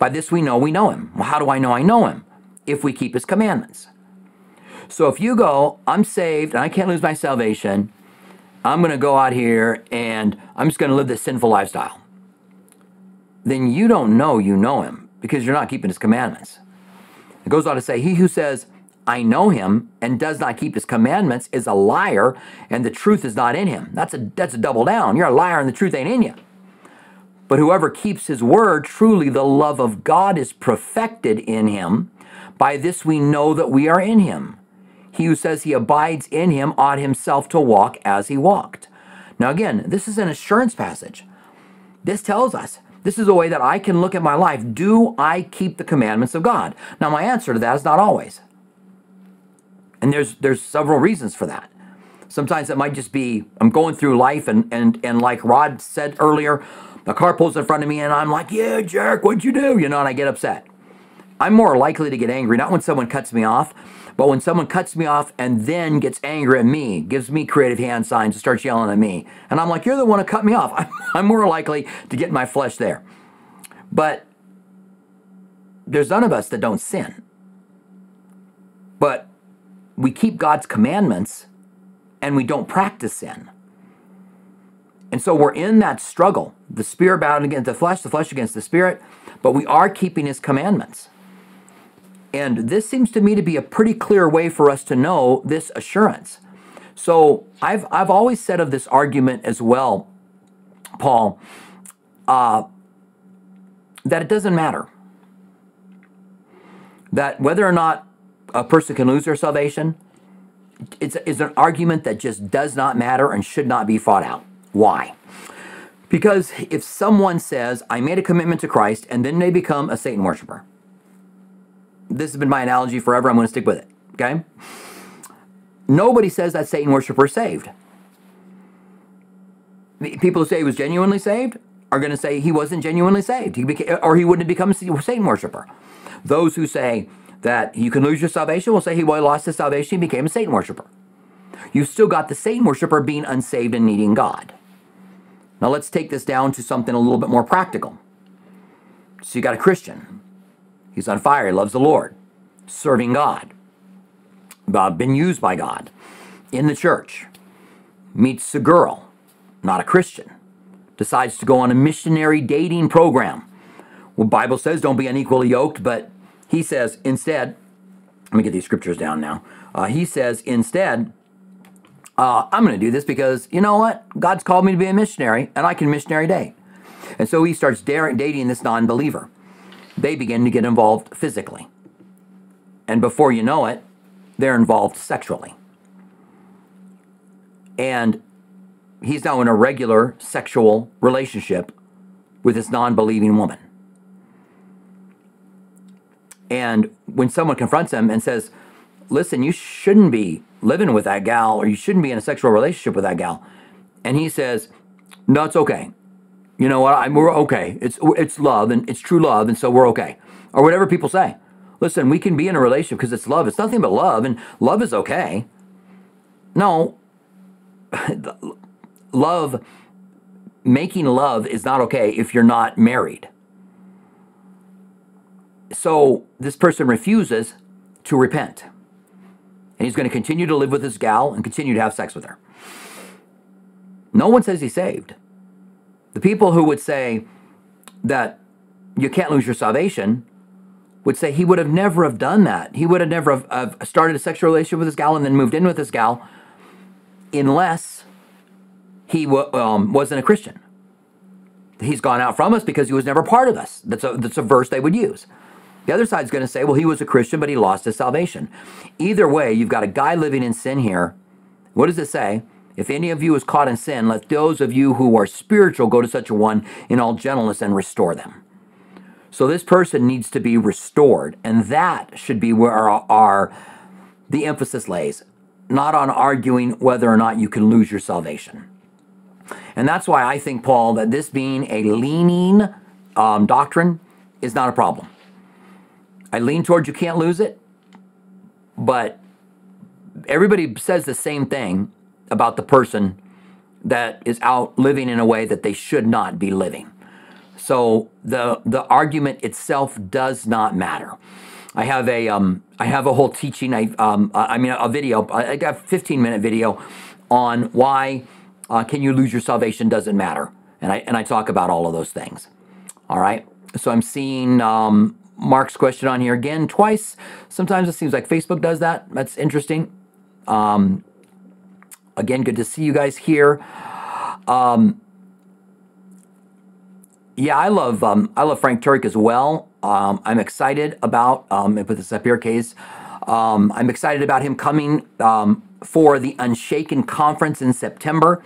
By this we know we know him. Well, how do I know I know him? If we keep his commandments. So if you go, I'm saved and I can't lose my salvation, I'm going to go out here and I'm just going to live this sinful lifestyle then you don't know you know him because you're not keeping his commandments. It goes on to say, He who says, I know him, and does not keep his commandments is a liar, and the truth is not in him. That's a that's a double down. You're a liar, and the truth ain't in you. But whoever keeps his word, truly the love of God is perfected in him. By this we know that we are in him. He who says he abides in him ought himself to walk as he walked. Now, again, this is an assurance passage. This tells us this is a way that I can look at my life. Do I keep the commandments of God? Now, my answer to that is not always. And there's there's several reasons for that. Sometimes it might just be I'm going through life and and and like Rod said earlier, the car pulls in front of me and I'm like, yeah, jerk, what'd you do? You know, and I get upset. I'm more likely to get angry, not when someone cuts me off, but when someone cuts me off and then gets angry at me, gives me creative hand signs and starts yelling at me. And I'm like, you're the one who cut me off. I'm, I'm more likely to get my flesh there. But there's none of us that don't sin. But we keep God's commandments and we don't practice sin. And so we're in that struggle the spirit battling against the flesh, the flesh against the spirit, but we are keeping his commandments. And this seems to me to be a pretty clear way for us to know this assurance. So I've, I've always said of this argument as well, Paul, uh, that it doesn't matter. That whether or not a person can lose their salvation, it's, it's an argument that just does not matter and should not be fought out. Why? Because if someone says, I made a commitment to Christ, and then they become a Satan worshiper, this has been my analogy forever. I'm going to stick with it. Okay? Nobody says that Satan worshiper saved. People who say he was genuinely saved are going to say he wasn't genuinely saved, he became, or he wouldn't have become a Satan worshiper. Those who say that you can lose your salvation will say he lost his salvation, he became a Satan worshiper. You've still got the Satan worshiper being unsaved and needing God. Now let's take this down to something a little bit more practical. So you got a Christian. He's on fire. He loves the Lord, serving God, uh, been used by God in the church. Meets a girl, not a Christian, decides to go on a missionary dating program. Well, Bible says don't be unequally yoked, but he says instead, let me get these scriptures down now. Uh, he says instead, uh, I'm going to do this because you know what? God's called me to be a missionary, and I can missionary date. And so he starts dating this non believer. They begin to get involved physically. And before you know it, they're involved sexually. And he's now in a regular sexual relationship with this non believing woman. And when someone confronts him and says, Listen, you shouldn't be living with that gal or you shouldn't be in a sexual relationship with that gal. And he says, no, it's okay. You know what? I'm, we're okay. It's, it's love and it's true love. And so we're okay. Or whatever people say. Listen, we can be in a relationship because it's love. It's nothing but love and love is okay. No, love, making love is not okay if you're not married. So this person refuses to repent and he's going to continue to live with this gal and continue to have sex with her. No one says he's saved. The people who would say that you can't lose your salvation would say he would have never have done that. He would have never have, have started a sexual relationship with this gal and then moved in with this gal unless he um, wasn't a Christian. He's gone out from us because he was never part of us. That's a, that's a verse they would use. The other side's going to say, well, he was a Christian, but he lost his salvation. Either way, you've got a guy living in sin here. What does it say? If any of you is caught in sin, let those of you who are spiritual go to such a one in all gentleness and restore them. So this person needs to be restored, and that should be where our, our the emphasis lays, not on arguing whether or not you can lose your salvation. And that's why I think, Paul, that this being a leaning um, doctrine is not a problem. I lean towards you can't lose it, but everybody says the same thing about the person that is out living in a way that they should not be living. So the the argument itself does not matter. I have a um, I have a whole teaching. I um, I mean a video. I got a 15 minute video on why uh, can you lose your salvation doesn't matter, and I and I talk about all of those things. All right. So I'm seeing um, Mark's question on here again twice. Sometimes it seems like Facebook does that. That's interesting. Um, again, good to see you guys here. Um, yeah, I love um, I love Frank Turek as well. Um, I'm excited about um, I put this up here, case. Um, I'm excited about him coming um, for the Unshaken conference in September.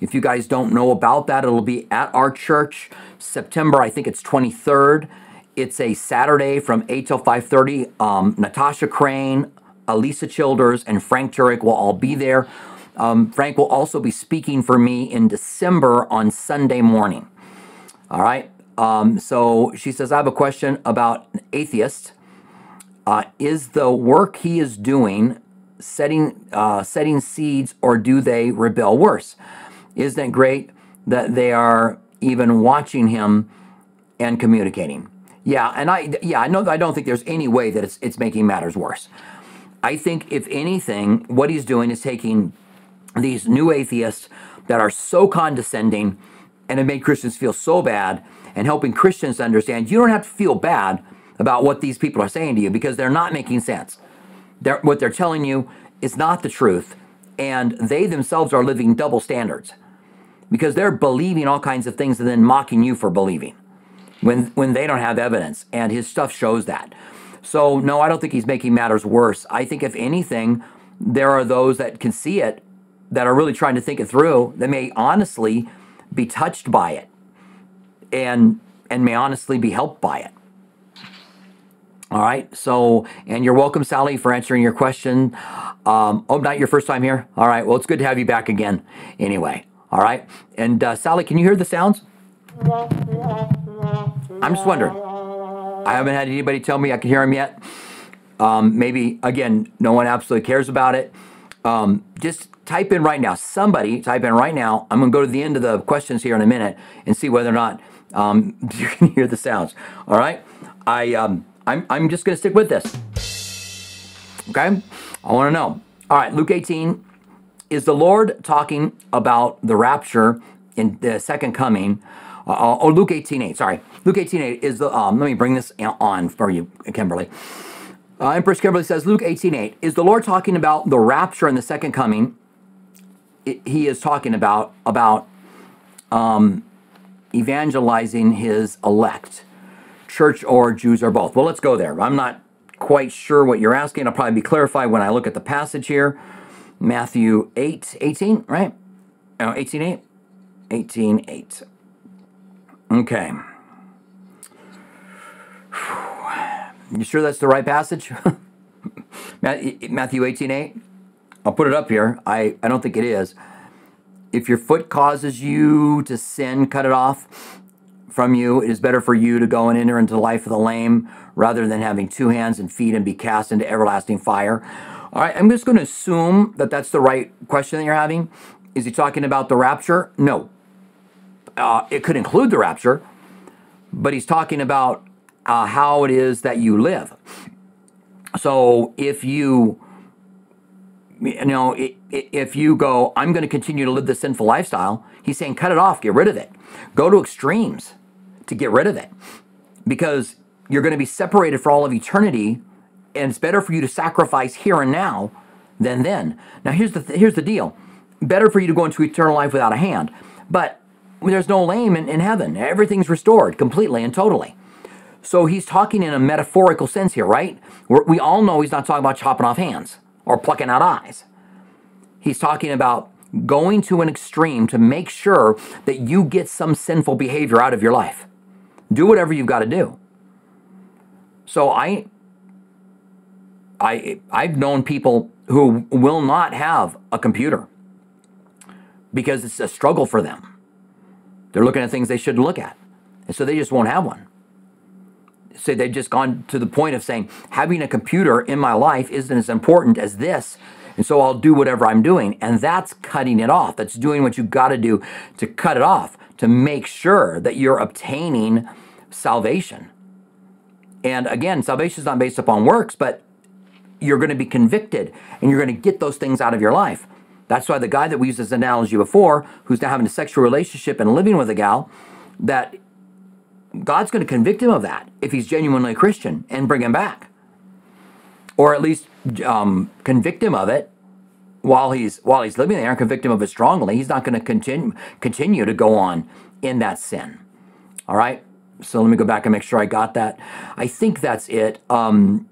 If you guys don't know about that, it'll be at our church September. I think it's 23rd. It's a Saturday from 8 till 5:30. Um, Natasha Crain, Alisa Childers, and Frank Turek will all be there. Um, Frank will also be speaking for me in December on Sunday morning. All right. Um, so she says, I have a question about atheists. Uh, is the work he is doing setting uh, setting seeds, or do they rebel worse? Isn't it great that they are even watching him and communicating? Yeah, and I yeah I know I don't think there's any way that it's it's making matters worse. I think if anything, what he's doing is taking these new atheists that are so condescending and have made Christians feel so bad and helping Christians understand you don't have to feel bad about what these people are saying to you because they're not making sense. They're, what they're telling you is not the truth, and they themselves are living double standards because they're believing all kinds of things and then mocking you for believing when when they don't have evidence, and his stuff shows that. So no, I don't think he's making matters worse. I think if anything, there are those that can see it that are really trying to think it through. That may honestly be touched by it and and may honestly be helped by it. All right. So, and you're welcome, Sally, for answering your question. Um, oh, not your first time here. All right. Well, it's good to have you back again. Anyway. All right. And uh, Sally, can you hear the sounds? I'm just wondering. I haven't had anybody tell me I can hear them yet. Um, maybe again, no one absolutely cares about it. Um, just type in right now. Somebody type in right now. I'm going to go to the end of the questions here in a minute and see whether or not um, you can hear the sounds. All right. I um, I'm I'm just going to stick with this. Okay. I want to know. All right. Luke 18. Is the Lord talking about the rapture in the second coming? Uh, or Luke 18 8. Sorry. Luke 18 8 is the. Um, let me bring this on for you, Kimberly. Uh, Empress Kimberly says, Luke 18 8. Is the Lord talking about the rapture and the second coming? He is talking about about um, evangelizing his elect, church or Jews or both. Well, let's go there. I'm not quite sure what you're asking. I'll probably be clarified when I look at the passage here. Matthew 8, 18, right? No, 18, 8? 18, 8. Okay. You sure that's the right passage? Matthew 18, 8? I'll put it up here. I, I don't think it is. If your foot causes you to sin, cut it off from you. It is better for you to go and enter into the life of the lame rather than having two hands and feet and be cast into everlasting fire. All right, I'm just going to assume that that's the right question that you're having. Is he talking about the rapture? No. Uh, it could include the rapture, but he's talking about uh, how it is that you live. So if you you know, if you go, I'm going to continue to live this sinful lifestyle, he's saying, cut it off, get rid of it. Go to extremes to get rid of it because you're going to be separated for all of eternity, and it's better for you to sacrifice here and now than then. Now, here's the, th- here's the deal better for you to go into eternal life without a hand, but there's no lame in, in heaven. Everything's restored completely and totally. So he's talking in a metaphorical sense here, right? We're, we all know he's not talking about chopping off hands or plucking out eyes. He's talking about going to an extreme to make sure that you get some sinful behavior out of your life. Do whatever you've got to do. So I I I've known people who will not have a computer because it's a struggle for them. They're looking at things they shouldn't look at. And so they just won't have one say they've just gone to the point of saying having a computer in my life isn't as important as this and so I'll do whatever I'm doing. And that's cutting it off. That's doing what you've got to do to cut it off, to make sure that you're obtaining salvation. And again, salvation is not based upon works, but you're going to be convicted and you're going to get those things out of your life. That's why the guy that we used as an analogy before, who's now having a sexual relationship and living with a gal, that God's going to convict him of that if he's genuinely a Christian and bring him back, or at least um, convict him of it while he's while he's living there and convict him of it strongly. He's not going to continue continue to go on in that sin. All right. So let me go back and make sure I got that. I think that's it. Um,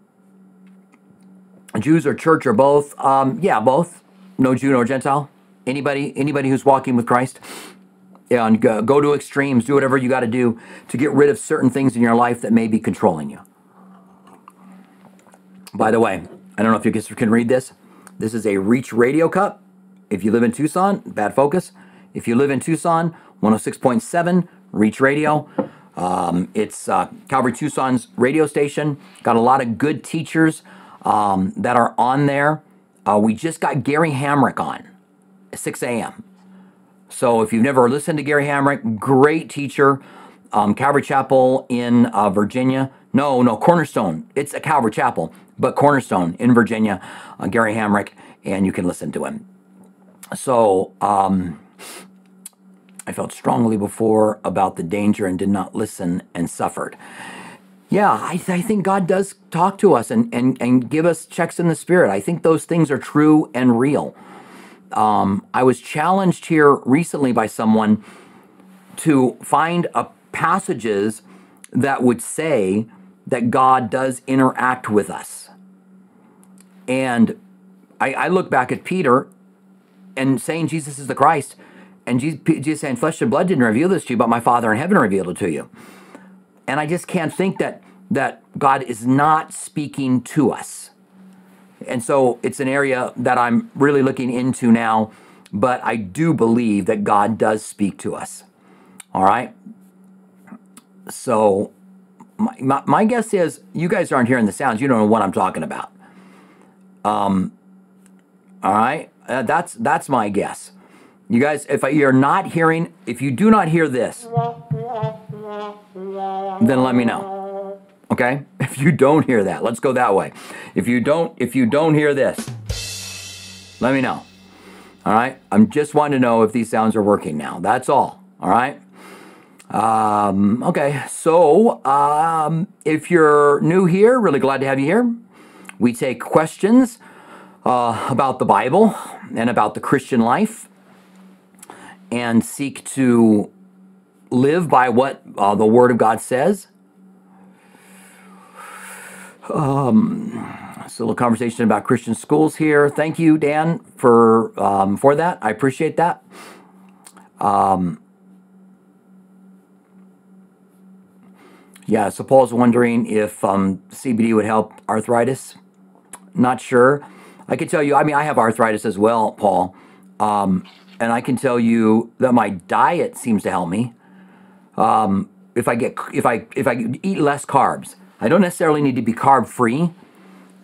Jews or church or both? Um, yeah, both. No Jew nor Gentile. Anybody anybody who's walking with Christ. Yeah, and go, go to extremes. Do whatever you got to do to get rid of certain things in your life that may be controlling you. By the way, I don't know if you guys can read this. This is a Reach Radio Cup. If you live in Tucson, bad focus. If you live in Tucson, 106.7 Reach Radio. Um, it's uh, Calvary Tucson's radio station. Got a lot of good teachers um, that are on there. Uh, we just got Gary Hamrick on at 6 a.m. So if you've never listened to Gary Hamrick, great teacher, um, Calvary Chapel in uh, Virginia. No, no, Cornerstone. It's a Calvary Chapel, but Cornerstone in Virginia, uh, Gary Hamrick, and you can listen to him. So um, I felt strongly before about the danger and did not listen and suffered. Yeah, I, th- I think God does talk to us and, and, and give us checks in the spirit. I think those things are true and real. Um, I was challenged here recently by someone to find a passages that would say that God does interact with us. And I, I look back at Peter and saying Jesus is the Christ, and Jesus, Jesus saying, Flesh and blood didn't reveal this to you, but my Father in heaven revealed it to you. And I just can't think that that God is not speaking to us. And so it's an area that I'm really looking into now, but I do believe that God does speak to us. All right. So my, my, my guess is you guys aren't hearing the sounds. You don't know what I'm talking about. Um, all right. Uh, that's that's my guess. You guys, if you're not hearing, if you do not hear this, then let me know. Okay? If you don't hear that, let's go that way. If you don't, if you don't hear this, let me know. All right? I'm just wanting to know if these sounds are working now. That's all. All right? Um, okay, so um, if you're new here, really glad to have you here. We take questions uh, about the Bible and about the Christian life and seek to live by what uh, the Word of God says. Um, so a little conversation about Christian schools here. Thank you, Dan, for um, for that. I appreciate that. Um, yeah, so Paul's wondering if um, CBD would help arthritis. Not sure. I can tell you. I mean, I have arthritis as well, Paul, um, and I can tell you that my diet seems to help me. Um, if I get if I if I eat less carbs, I don't necessarily need to be carb free,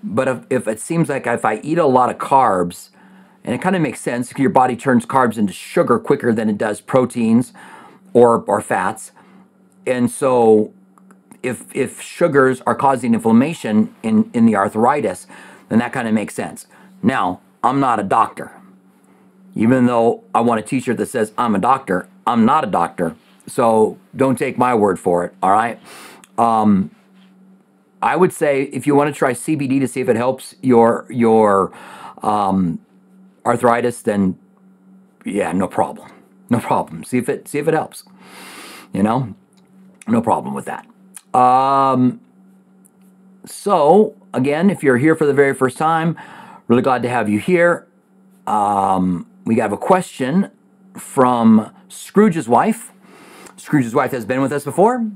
but if, if it seems like if I eat a lot of carbs, and it kind of makes sense, your body turns carbs into sugar quicker than it does proteins or or fats, and so if if sugars are causing inflammation in in the arthritis, then that kind of makes sense. Now, I'm not a doctor. Even though I want a t-shirt that says I'm a doctor, I'm not a doctor. So don't take my word for it, all right? Um, I would say if you want to try CBD to see if it helps your your um, arthritis, then yeah, no problem, no problem. See if it see if it helps. You know, no problem with that. Um, so again, if you're here for the very first time, really glad to have you here. Um, we have a question from Scrooge's wife. Scrooge's wife has been with us before.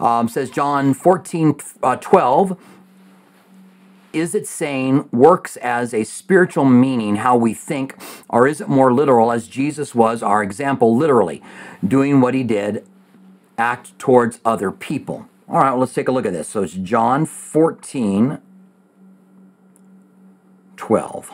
Um, says John 14, uh, 12, is it saying works as a spiritual meaning how we think, or is it more literal as Jesus was our example, literally, doing what he did, act towards other people? All right, well, let's take a look at this. So it's John 14, 12.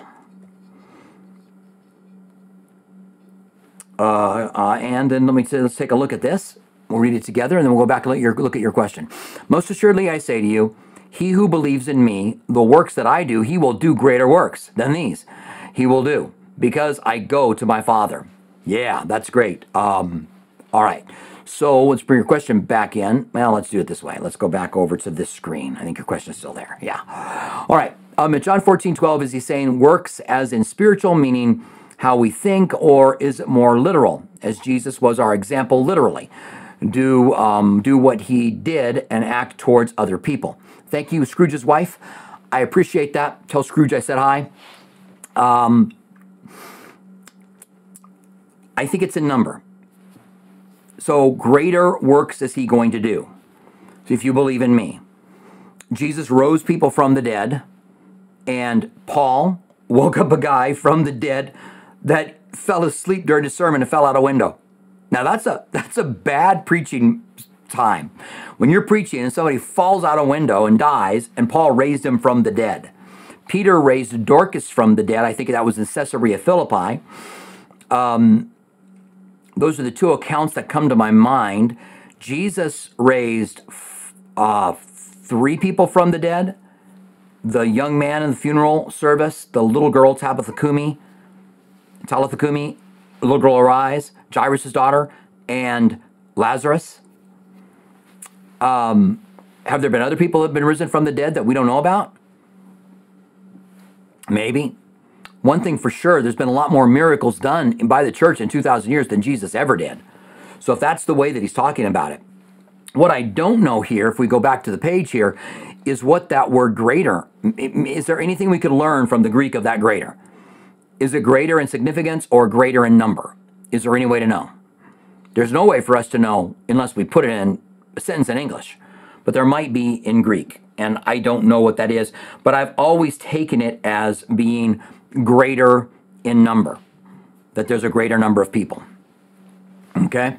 Uh, uh, and then let me say, let's take a look at this. We'll read it together, and then we'll go back and your, look at your question. Most assuredly, I say to you, he who believes in me, the works that I do, he will do greater works than these. He will do because I go to my Father. Yeah, that's great. Um, All right. So let's bring your question back in. Well, let's do it this way. Let's go back over to this screen. I think your question is still there. Yeah. All right. Um, in John 14, 12, is he saying works as in spiritual, meaning how we think, or is it more literal, as Jesus was our example literally? Do, um, do what he did and act towards other people. Thank you, Scrooge's wife. I appreciate that. Tell Scrooge I said hi. Um, I think it's a number. So, greater works is he going to do? If you believe in me, Jesus rose people from the dead, and Paul woke up a guy from the dead that fell asleep during a sermon and fell out a window. Now that's a that's a bad preaching time. When you're preaching and somebody falls out a window and dies, and Paul raised him from the dead. Peter raised Dorcas from the dead. I think that was in Caesarea Philippi. Um, those are the two accounts that come to my mind. Jesus raised uh, three people from the dead the young man in the funeral service, the little girl Tabitha Kumi, Talitha Kumi, little girl arise, Jairus' daughter, and Lazarus. Um, have there been other people that have been risen from the dead that we don't know about? Maybe. One thing for sure, there's been a lot more miracles done by the church in 2,000 years than Jesus ever did. So if that's the way that he's talking about it, what I don't know here, if we go back to the page here, is what that word greater. Is there anything we could learn from the Greek of that greater? Is it greater in significance or greater in number? Is there any way to know? There's no way for us to know unless we put it in a sentence in English, but there might be in Greek, and I don't know what that is, but I've always taken it as being greater in number, that there's a greater number of people. Okay?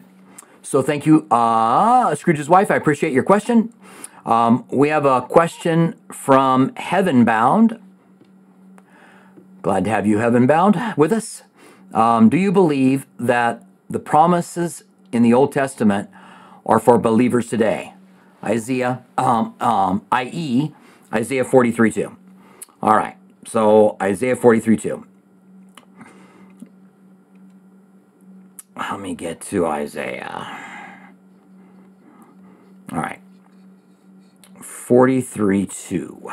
So thank you, uh, Scrooge's wife. I appreciate your question. Um, we have a question from Heaven Bound. Glad to have you, Heaven Bound, with us. Um, do you believe that the promises in the Old Testament are for believers today? Isaiah, um, um, i.e., Isaiah 43 2. All right. So Isaiah 43 2. Let me get to Isaiah. All right. 43 2.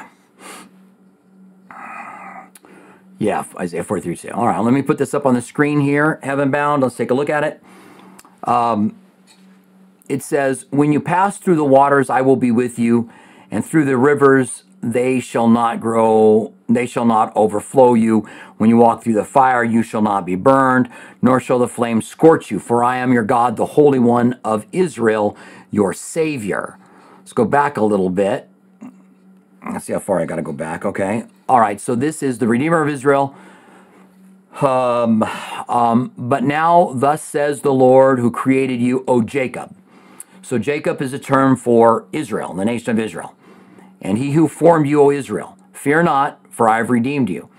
Yeah, Isaiah 43 2. All right, let me put this up on the screen here. Heaven bound. Let's take a look at it. Um, it says, When you pass through the waters, I will be with you, and through the rivers, they shall not grow, they shall not overflow you. When you walk through the fire, you shall not be burned, nor shall the flames scorch you. For I am your God, the Holy One of Israel, your Savior. Let's go back a little bit. Let's see how far I got to go back. Okay. All right. So this is the Redeemer of Israel. Um, um, but now, thus says the Lord who created you, O Jacob. So Jacob is a term for Israel, the nation of Israel. And he who formed you, O Israel, fear not, for I have redeemed you.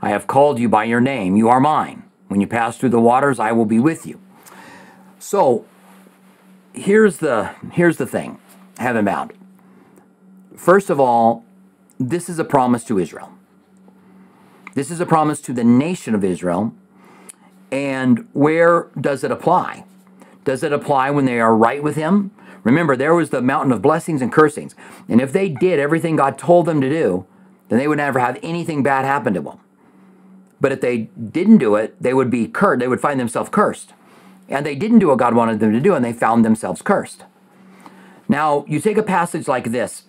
I have called you by your name. You are mine. When you pass through the waters, I will be with you. So here's the here's the thing, heaven bound. First of all, this is a promise to Israel. This is a promise to the nation of Israel. And where does it apply? Does it apply when they are right with Him? Remember, there was the mountain of blessings and cursings. And if they did everything God told them to do, then they would never have anything bad happen to them. But if they didn't do it, they would be cursed. They would find themselves cursed. And they didn't do what God wanted them to do, and they found themselves cursed. Now, you take a passage like this,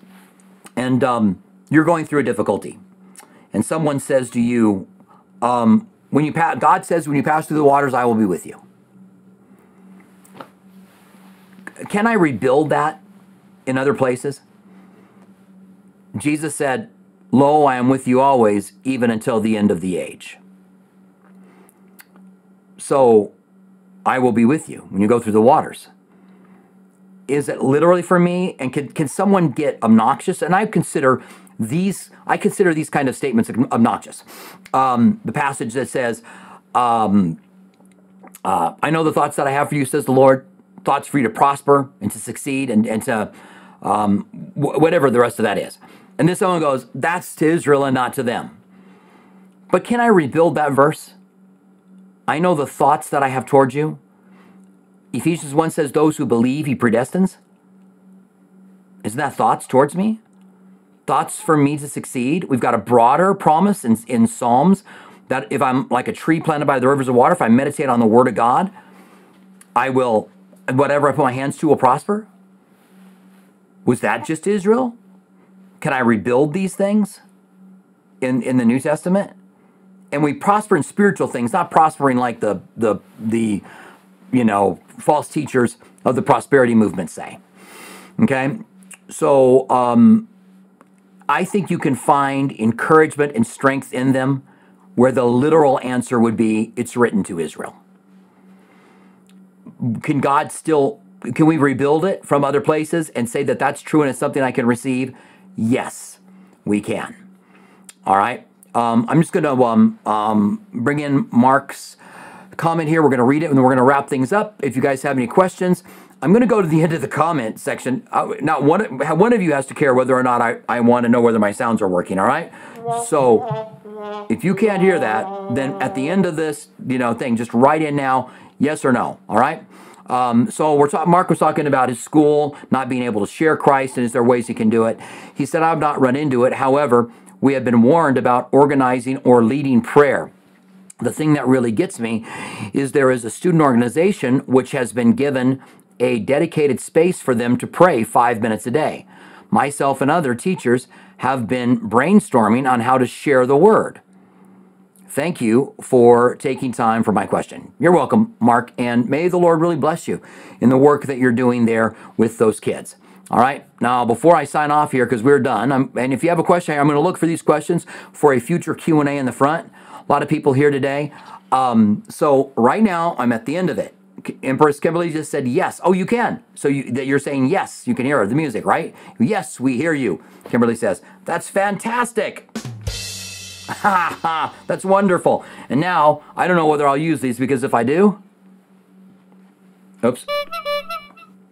and um, you're going through a difficulty, and someone says to you, um, "When you God says, when you pass through the waters, I will be with you." Can I rebuild that in other places? Jesus said, Lo, I am with you always, even until the end of the age. So I will be with you when you go through the waters. Is it literally for me? And can, can someone get obnoxious? And I consider these, I consider these kind of statements obnoxious. Um, the passage that says, um, uh, I know the thoughts that I have for you, says the Lord, thoughts for you to prosper and to succeed and, and to um, whatever the rest of that is. And this someone goes, that's to Israel and not to them. But can I rebuild that verse? I know the thoughts that I have towards you. Ephesians 1 says, Those who believe, he predestines. Isn't that thoughts towards me? Thoughts for me to succeed? We've got a broader promise in, in Psalms that if I'm like a tree planted by the rivers of water, if I meditate on the word of God, I will, whatever I put my hands to will prosper. Was that just Israel? Can I rebuild these things in, in the New Testament? And we prosper in spiritual things, not prospering like the the the you know false teachers of the prosperity movement say. Okay, so um, I think you can find encouragement and strength in them where the literal answer would be it's written to Israel. Can God still, can we rebuild it from other places and say that that's true and it's something I can receive? Yes, we can. All right. Um, I'm just going to um, um, bring in Mark's comment here. We're going to read it and we're going to wrap things up. If you guys have any questions, I'm going to go to the end of the comment section. Uh, now, one, one of you has to care whether or not I, I want to know whether my sounds are working, all right? So if you can't hear that, then at the end of this, you know, thing, just write in now, yes or no. All right. Um, so we're talking. Mark was talking about his school not being able to share Christ, and is there ways he can do it? He said, "I've not run into it. However, we have been warned about organizing or leading prayer." The thing that really gets me is there is a student organization which has been given a dedicated space for them to pray five minutes a day. Myself and other teachers have been brainstorming on how to share the word. Thank you for taking time for my question. You're welcome, Mark, and may the Lord really bless you in the work that you're doing there with those kids. All right. Now, before I sign off here, because we're done, I'm, and if you have a question, I'm going to look for these questions for a future Q and A in the front. A lot of people here today. Um, so right now, I'm at the end of it. Empress Kimberly just said yes. Oh, you can. So you, that you're saying yes. You can hear the music, right? Yes, we hear you. Kimberly says that's fantastic. Ha ha! That's wonderful. And now I don't know whether I'll use these because if I do, oops,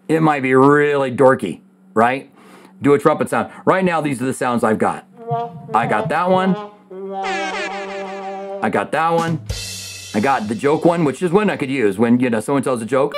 it might be really dorky, right? Do a trumpet sound. Right now, these are the sounds I've got. I got that one. I got that one. I got the joke one, which is one I could use when, you know, someone tells a joke.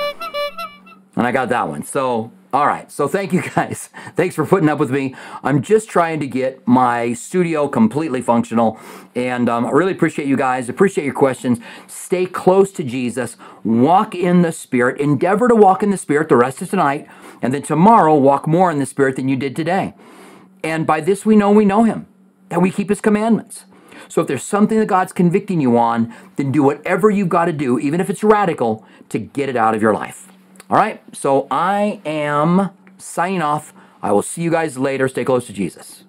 And I got that one. So, all right. So thank you guys. Thanks for putting up with me. I'm just trying to get my studio completely functional. And um, I really appreciate you guys. Appreciate your questions. Stay close to Jesus. Walk in the Spirit. Endeavor to walk in the Spirit the rest of tonight. And then tomorrow, walk more in the Spirit than you did today. And by this we know we know Him, that we keep His commandments. So if there's something that God's convicting you on, then do whatever you've got to do, even if it's radical, to get it out of your life. All right, so I am signing off. I will see you guys later. Stay close to Jesus.